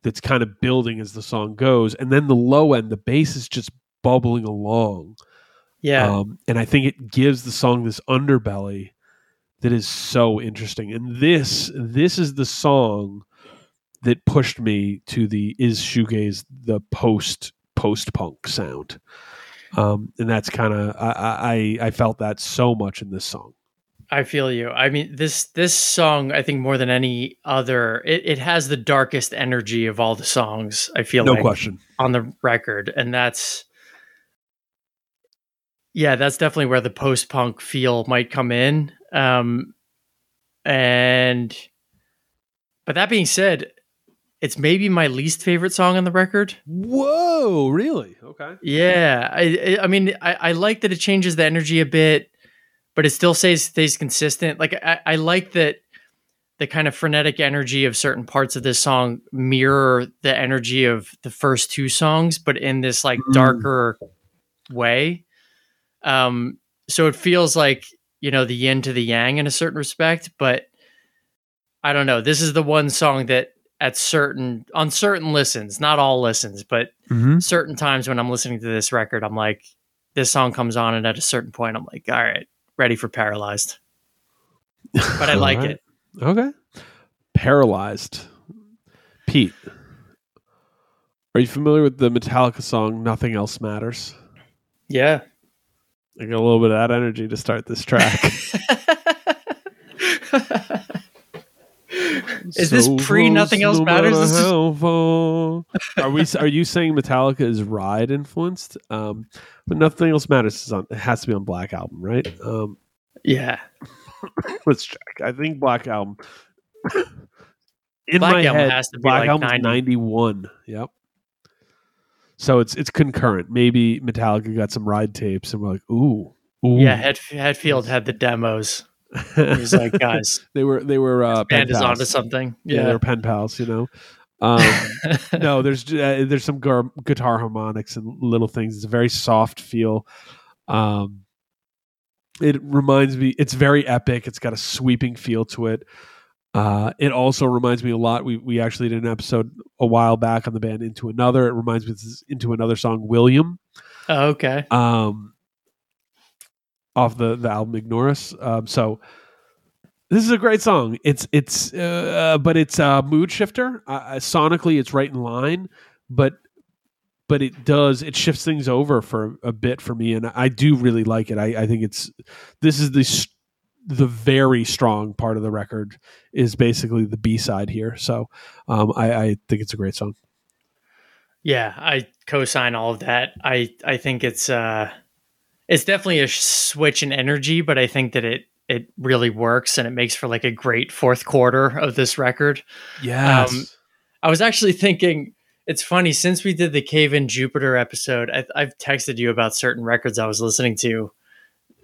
that's kind of building as the song goes, and then the low end, the bass is just bubbling along. Yeah. Um, and I think it gives the song this underbelly that is so interesting. And this this is the song that pushed me to the is shoegaze the post post punk sound. Um, and that's kind of I, I I felt that so much in this song. I feel you. I mean, this this song, I think more than any other, it, it has the darkest energy of all the songs. I feel No like question. on the record, and that's yeah, that's definitely where the post punk feel might come in. Um, and but that being said, it's maybe my least favorite song on the record. Whoa, really? Okay. Yeah, I, I- mean, I, I like that it changes the energy a bit, but it still stays stays consistent. Like I, I like that the kind of frenetic energy of certain parts of this song mirror the energy of the first two songs, but in this like Mm. darker way. Um, so it feels like you know the yin to the yang in a certain respect, but I don't know. This is the one song that at certain on certain listens, not all listens, but Mm-hmm. certain times when I'm listening to this record, I'm like, this song comes on, and at a certain point, I'm like, all right, ready for Paralyzed. But I like it. Okay. Paralyzed. Pete, are you familiar with the Metallica song "Nothing Else Matters"? Yeah. I got a little bit of that energy to start this track. Is this pre Nothing Else Matters? This is- is... are we? Are you saying Metallica is Ride influenced? Um, but Nothing Else Matters is on. It has to be on Black Album, right? Um, yeah. let's check. I think Black Album. In Black my Album head, has to be Black like Album's 90. 91. Yep. So it's it's concurrent. Maybe Metallica got some ride tapes and we're like, ooh, ooh. Yeah. Head, Hetfield had the demos. He's like, guys, they were they were uh, band is onto something. Yeah, they Yeah. were pen pals. You know. Um, no, there's uh, there's some gar- guitar harmonics and little things. It's a very soft feel. Um, it reminds me. It's very epic. It's got a sweeping feel to it. Uh, it also reminds me a lot. We we actually did an episode a while back on the band Into Another. It reminds me of this Into Another song, William, Oh, okay. um, off the the album Ignaurus. Um, so this is a great song. It's it's uh, but it's a mood shifter. Uh, sonically, it's right in line, but but it does it shifts things over for a bit for me, and I do really like it. I, I think it's this is the the very strong part of the record is basically the B side here. So um, I, I think it's a great song. Yeah, I co-sign all of that. I I think it's uh it's definitely a switch in energy, but I think that it it really works and it makes for like a great fourth quarter of this record. Yes. Um, I was actually thinking it's funny since we did the Cave In Jupiter episode, I, I've texted you about certain records I was listening to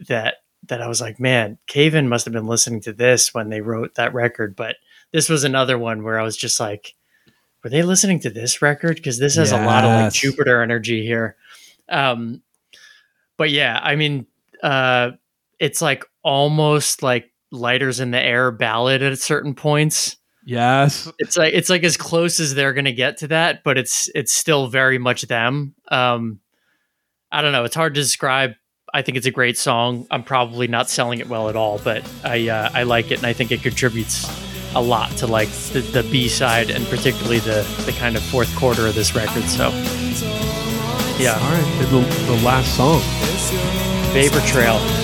that that I was like, man, Cave In must have been listening to this when they wrote that record. But this was another one where I was just like, were they listening to this record? Because this has a lot of like Jupiter energy here. Um, but yeah, I mean, uh, it's like almost like lighters in the air ballad at certain points yes. it's like it's like as close as they're gonna get to that, but it's it's still very much them. Um, I don't know. It's hard to describe. I think it's a great song. I'm probably not selling it well at all, but I uh, I like it, and I think it contributes a lot to like the, the B side and particularly the the kind of fourth quarter of this record. So yeah, All right. The, the last song. Vapor Trail.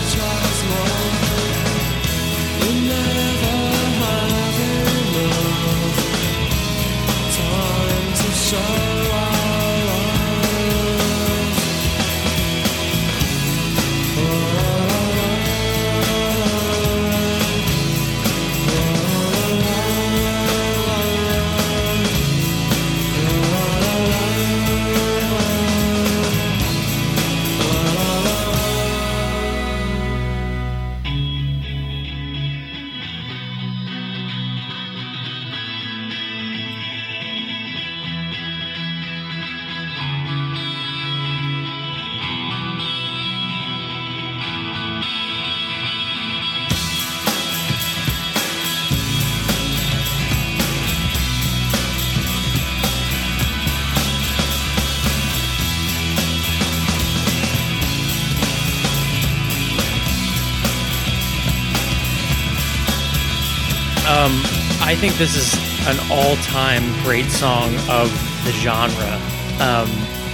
Think this is an all-time great song of the genre. Um,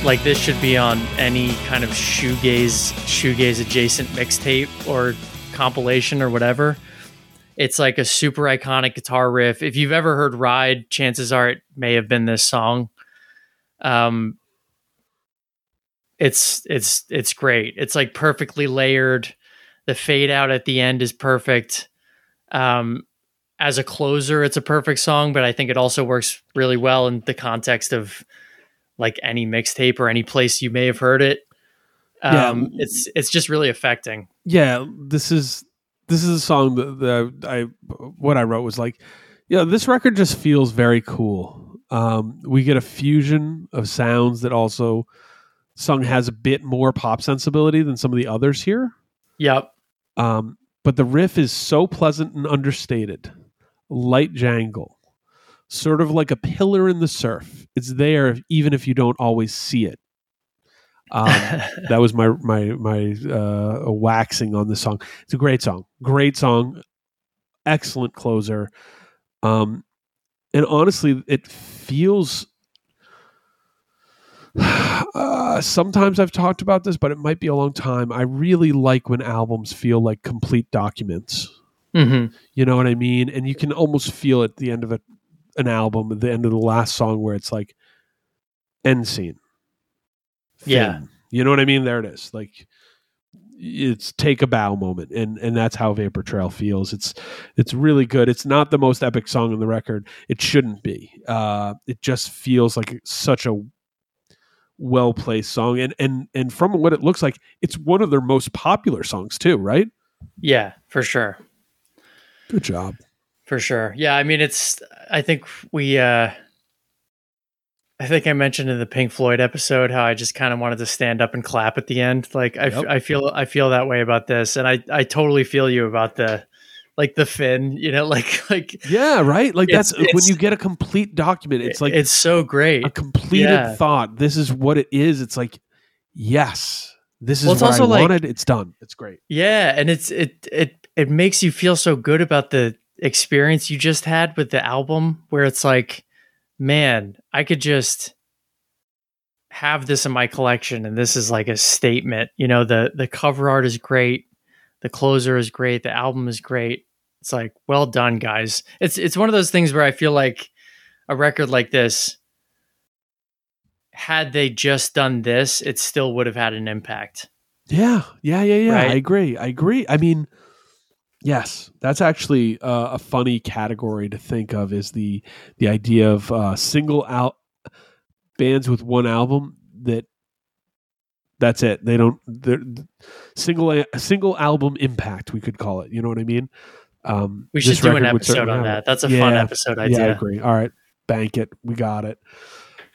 like this should be on any kind of shoegaze, shoegaze adjacent mixtape or compilation or whatever. It's like a super iconic guitar riff. If you've ever heard "Ride," chances are it may have been this song. Um, it's it's it's great. It's like perfectly layered. The fade out at the end is perfect. Um, as a closer, it's a perfect song, but I think it also works really well in the context of like any mixtape or any place you may have heard it. Yeah. Um, it's it's just really affecting. yeah this is this is a song that, that i what i wrote was like yeah this record just feels very cool um we get a fusion of sounds that also song has a bit more pop sensibility than some of the others here Yep. um but the riff is so pleasant and understated light jangle sort of like a pillar in the surf. It's there even if you don't always see it. Um that was my my my uh waxing on the song. It's a great song. Great song. Excellent closer. Um and honestly it feels uh, sometimes i've talked about this but it might be a long time. I really like when albums feel like complete documents hmm you know what i mean and you can almost feel at the end of a, an album at the end of the last song where it's like end scene Yeah. You know what I mean? There it is. Like it's take a bow moment and and that's how Vapor Trail feels. It's it's really good. It's not the most epic song on the record. It shouldn't be. Uh it just feels like such a well placed song and and and from what it looks like it's one of their most popular songs too, right? Yeah, for sure. Good job. For sure. Yeah, I mean it's I think we uh I think I mentioned in the Pink Floyd episode how I just kind of wanted to stand up and clap at the end. Like I, Yep. I feel I feel that way about this and I I totally feel you about the like the fin, you know, like like Yeah, right. Like that's when you get a complete document. It's like it's so great. a completed yeah. thought. This is what it is. It's like, yes, this is Well, it's what also I like- wanted. It's done. It's great. Yeah, and it's it it it makes you feel so good about the experience you just had with the album where it's like, man, I could just have this in my collection and this is like a statement. You know, the the cover art is great, the closer is great, the album is great. It's like, well done, guys. It's it's one of those things where I feel like a record like this had they just done this, it still would have had an impact. Yeah, yeah, yeah, yeah. Right? I agree. I agree. I mean, yes, that's actually uh, a funny category to think of. Is the the idea of uh, single out bands with one album that that's it. They don't they're single a single album impact. We could call it. You know what I mean? Um, We should do an episode on that. That's a fun Yeah. episode Yeah, I idea. agree. All right, bank it. We got it.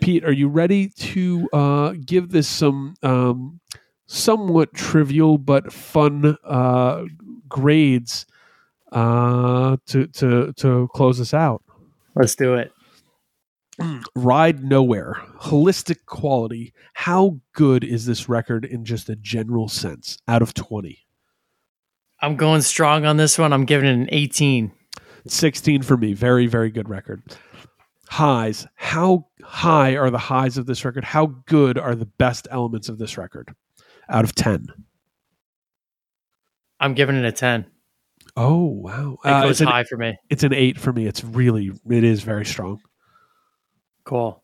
Pete, are you ready to uh, give this some um, somewhat trivial but fun uh, grades uh, to to to close us out? Let's do it. Ride Nowhere, holistic quality. How good is this record in just a general sense? Out of twenty. I'm going strong on this one. I'm giving it an 18. 16 for me. Very, very good record. Highs. How high are the highs of this record? How good are the best elements of this record out of 10? I'm giving it a 10. Oh, wow. It Uh, goes it's, an, high for me. it's an 8 for me. It's really, it is very strong. Cool.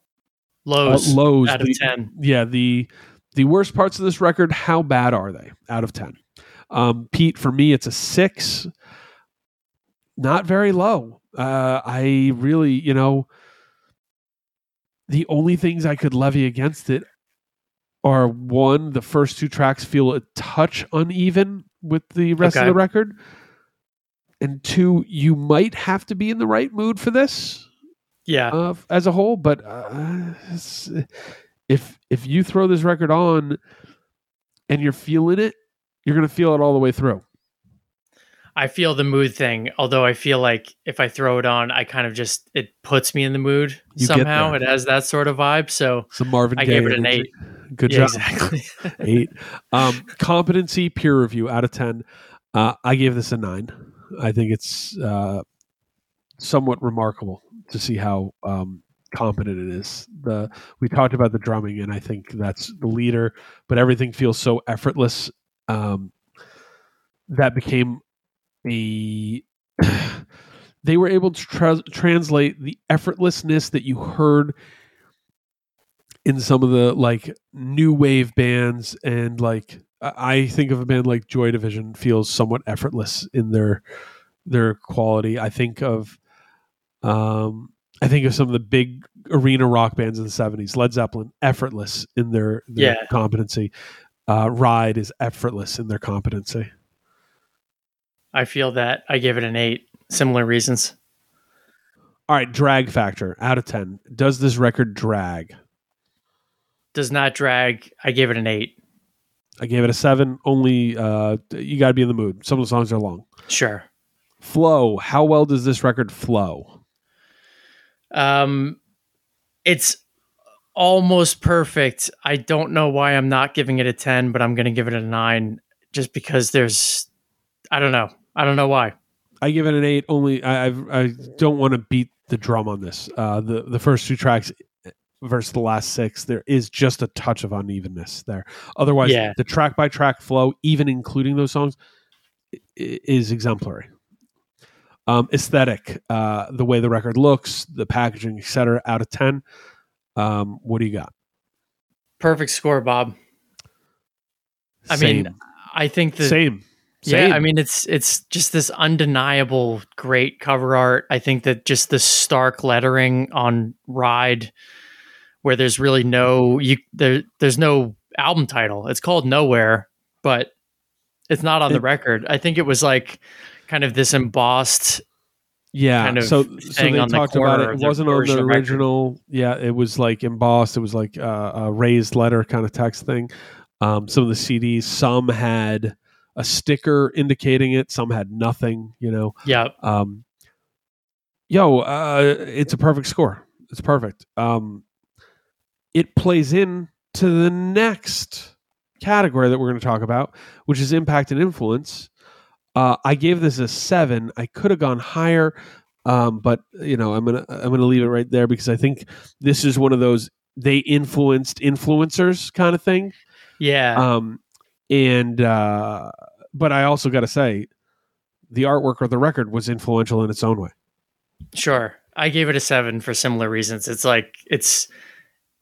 Uh, Lows, lows. out of the- 10. Yeah, the the worst parts of this record, how bad are they out of 10? Um, Pete, for me, it's a 6. Not very low. Uh, I really, you know, the only things I could levy against it are one, the first two tracks feel a touch uneven with the rest Okay. of the record. And two, you might have to be in the right mood for this Yeah. uh, as a whole. But uh, if if you throw this record on and you're feeling it, you're gonna feel it all the way through. I feel the mood thing, although I feel like if I throw it on, I kind of just, it puts me in the mood You somehow. It has that sort of vibe. So Some Marvin I Gaye gave it an energy. Good yeah, job. exactly. Eight. Um, competency peer review out of ten. Uh, I gave this a nine. I think it's uh, somewhat remarkable to see how um, competent it is. The we talked about the drumming, and I think that's the leader. But everything feels so effortless. Um, that became a. they were able to tra- translate the effortlessness that you heard in some of the like new wave bands and like I think of a band like Joy Division feels somewhat effortless in their their quality. I think of um I think of some of the big arena rock bands in the 70s, Led Zeppelin, effortless in their, their Yeah. competency. Uh, Ride is effortless in their competency. I feel that. I give it an 8. Similar reasons. All right, drag factor out of 10. Does this record drag? Does not drag. I gave it an 8. I gave it a 7. Only uh you got to be in the mood. Some of the songs are long. Sure. Flow. How well does this record flow? Um, it's almost perfect. I don't know why I'm not giving it a 10, but I'm going to give it a 9 just because there's, I don't know. I don't know why. I give it an eight. Only I I've, I don't want to beat the drum on this. Uh, the the first two tracks versus the last six, there is just a touch of unevenness there. Otherwise, Yeah. the track by track flow, even including those songs, i- i- is exemplary. Um, aesthetic, uh, the way the record looks, the packaging, etc. Out of ten, um, what do you got? Perfect score, Bob. I mean, I think the same. Yeah, I mean it's it's just this undeniable great cover art. I think that just the stark lettering on Ride where there's really no you there there's no album title. It's called Nowhere, but it's not on the record. I think it was like kind of this embossed yeah kind of so so they on the talked about it it wasn't on the original record. yeah it was like embossed it was like uh, a raised letter kind of text thing um, some of the cds some had a sticker indicating it. Some had nothing. You know, Yeah. um, yo, uh, it's a perfect score. It's perfect. Um, it plays in to the next category that we're going to talk about, which is impact and influence. Uh, I gave this a seven. I could have gone higher, um, but you know, I'm gonna I'm gonna leave it right there because I think this is one of those they influenced influencers kind of thing. Yeah. Um, and uh, but I also got to say, the artwork or the record was influential in its own way. Sure. I gave it a seven for similar reasons. It's like it's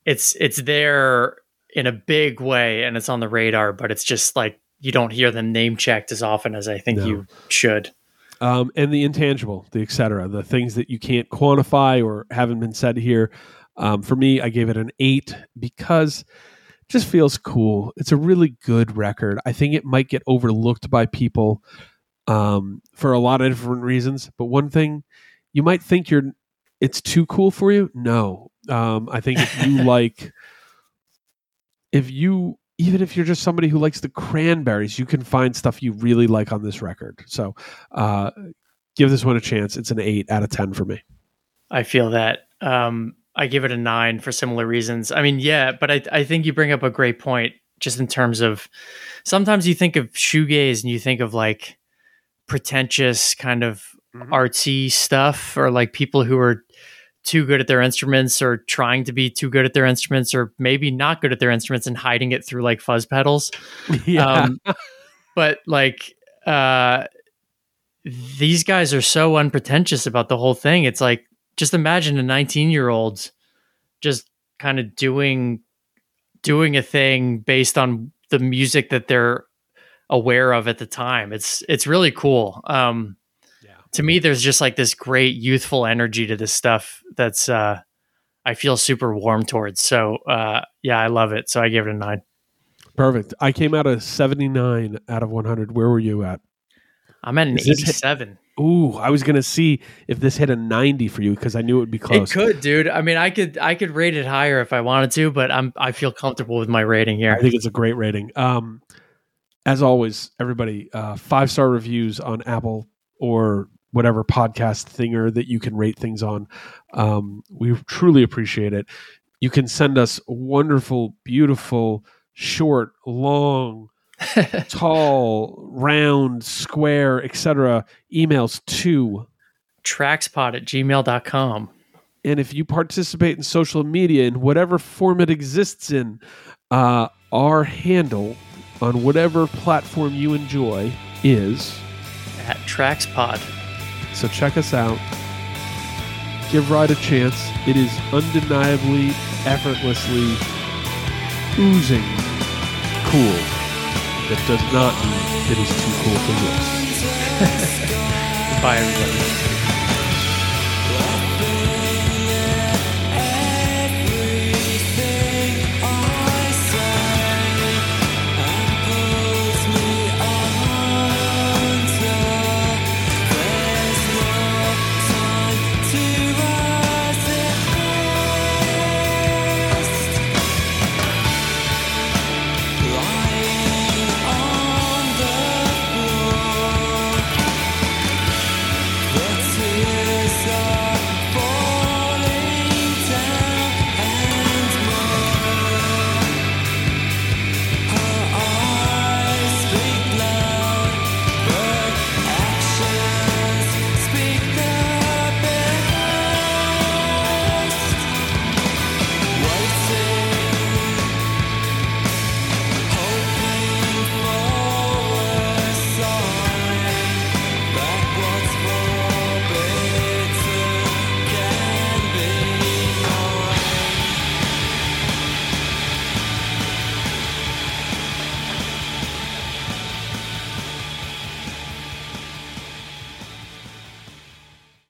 it's it's there in a big way and it's on the radar, but it's just like you don't hear them name checked as often as I think No. you should. um, and the intangible, the et cetera, the things that you can't quantify or haven't been said here. Um, for me, I gave it an eight because it just feels cool. It's a really good record. I think it might get overlooked by people um, for a lot of different reasons. But one thing, you might think you're it's too cool for you. No, um, I think if you like, if you even if you're just somebody who likes the cranberries, you can find stuff you really like on this record. So uh, give this one a chance. It's an eight out of ten for me. I feel that. Um, I give it a nine for similar reasons. I mean, yeah, but I, I think you bring up a great point just in terms of sometimes you think of shoegaze and you think of like pretentious kind of artsy stuff or like people who are too good at their instruments or trying to be too good at their instruments or maybe not good at their instruments and hiding it through like fuzz pedals. yeah, Um, but like uh these guys are so unpretentious about the whole thing. It's like just imagine a 19 year old just kind of doing doing a thing based on the music that they're aware of at the time. It's it's really cool. Um. To me there's just like this great youthful energy to this stuff that's uh I feel super warm towards. So uh yeah, I love it. So I gave it a 9. perfect. I came out of seventy nine out of one hundred. Where were you at? I'm at an Is this hit- 87. Ooh, I was gonna see if this hit a ninety for you because I knew it would be close. It could, dude. I mean, I could I could rate it higher if I wanted to, but I'm I feel comfortable with my rating here I think it's a great rating. Um, as always, everybody, uh, five star reviews on Apple or whatever podcast thinger that you can rate things on. Um, we truly appreciate it. You can send us wonderful, beautiful, short, long, tall, round, square, etc. emails to Trackspot at gmail.com. and if you participate in social media in whatever form it exists in, uh, our handle on whatever platform you enjoy is. At Trackspod. So check us out. Give Ride a chance. It is undeniably, effortlessly oozing cool. That does not mean it is too cool for you. Bye, everybody.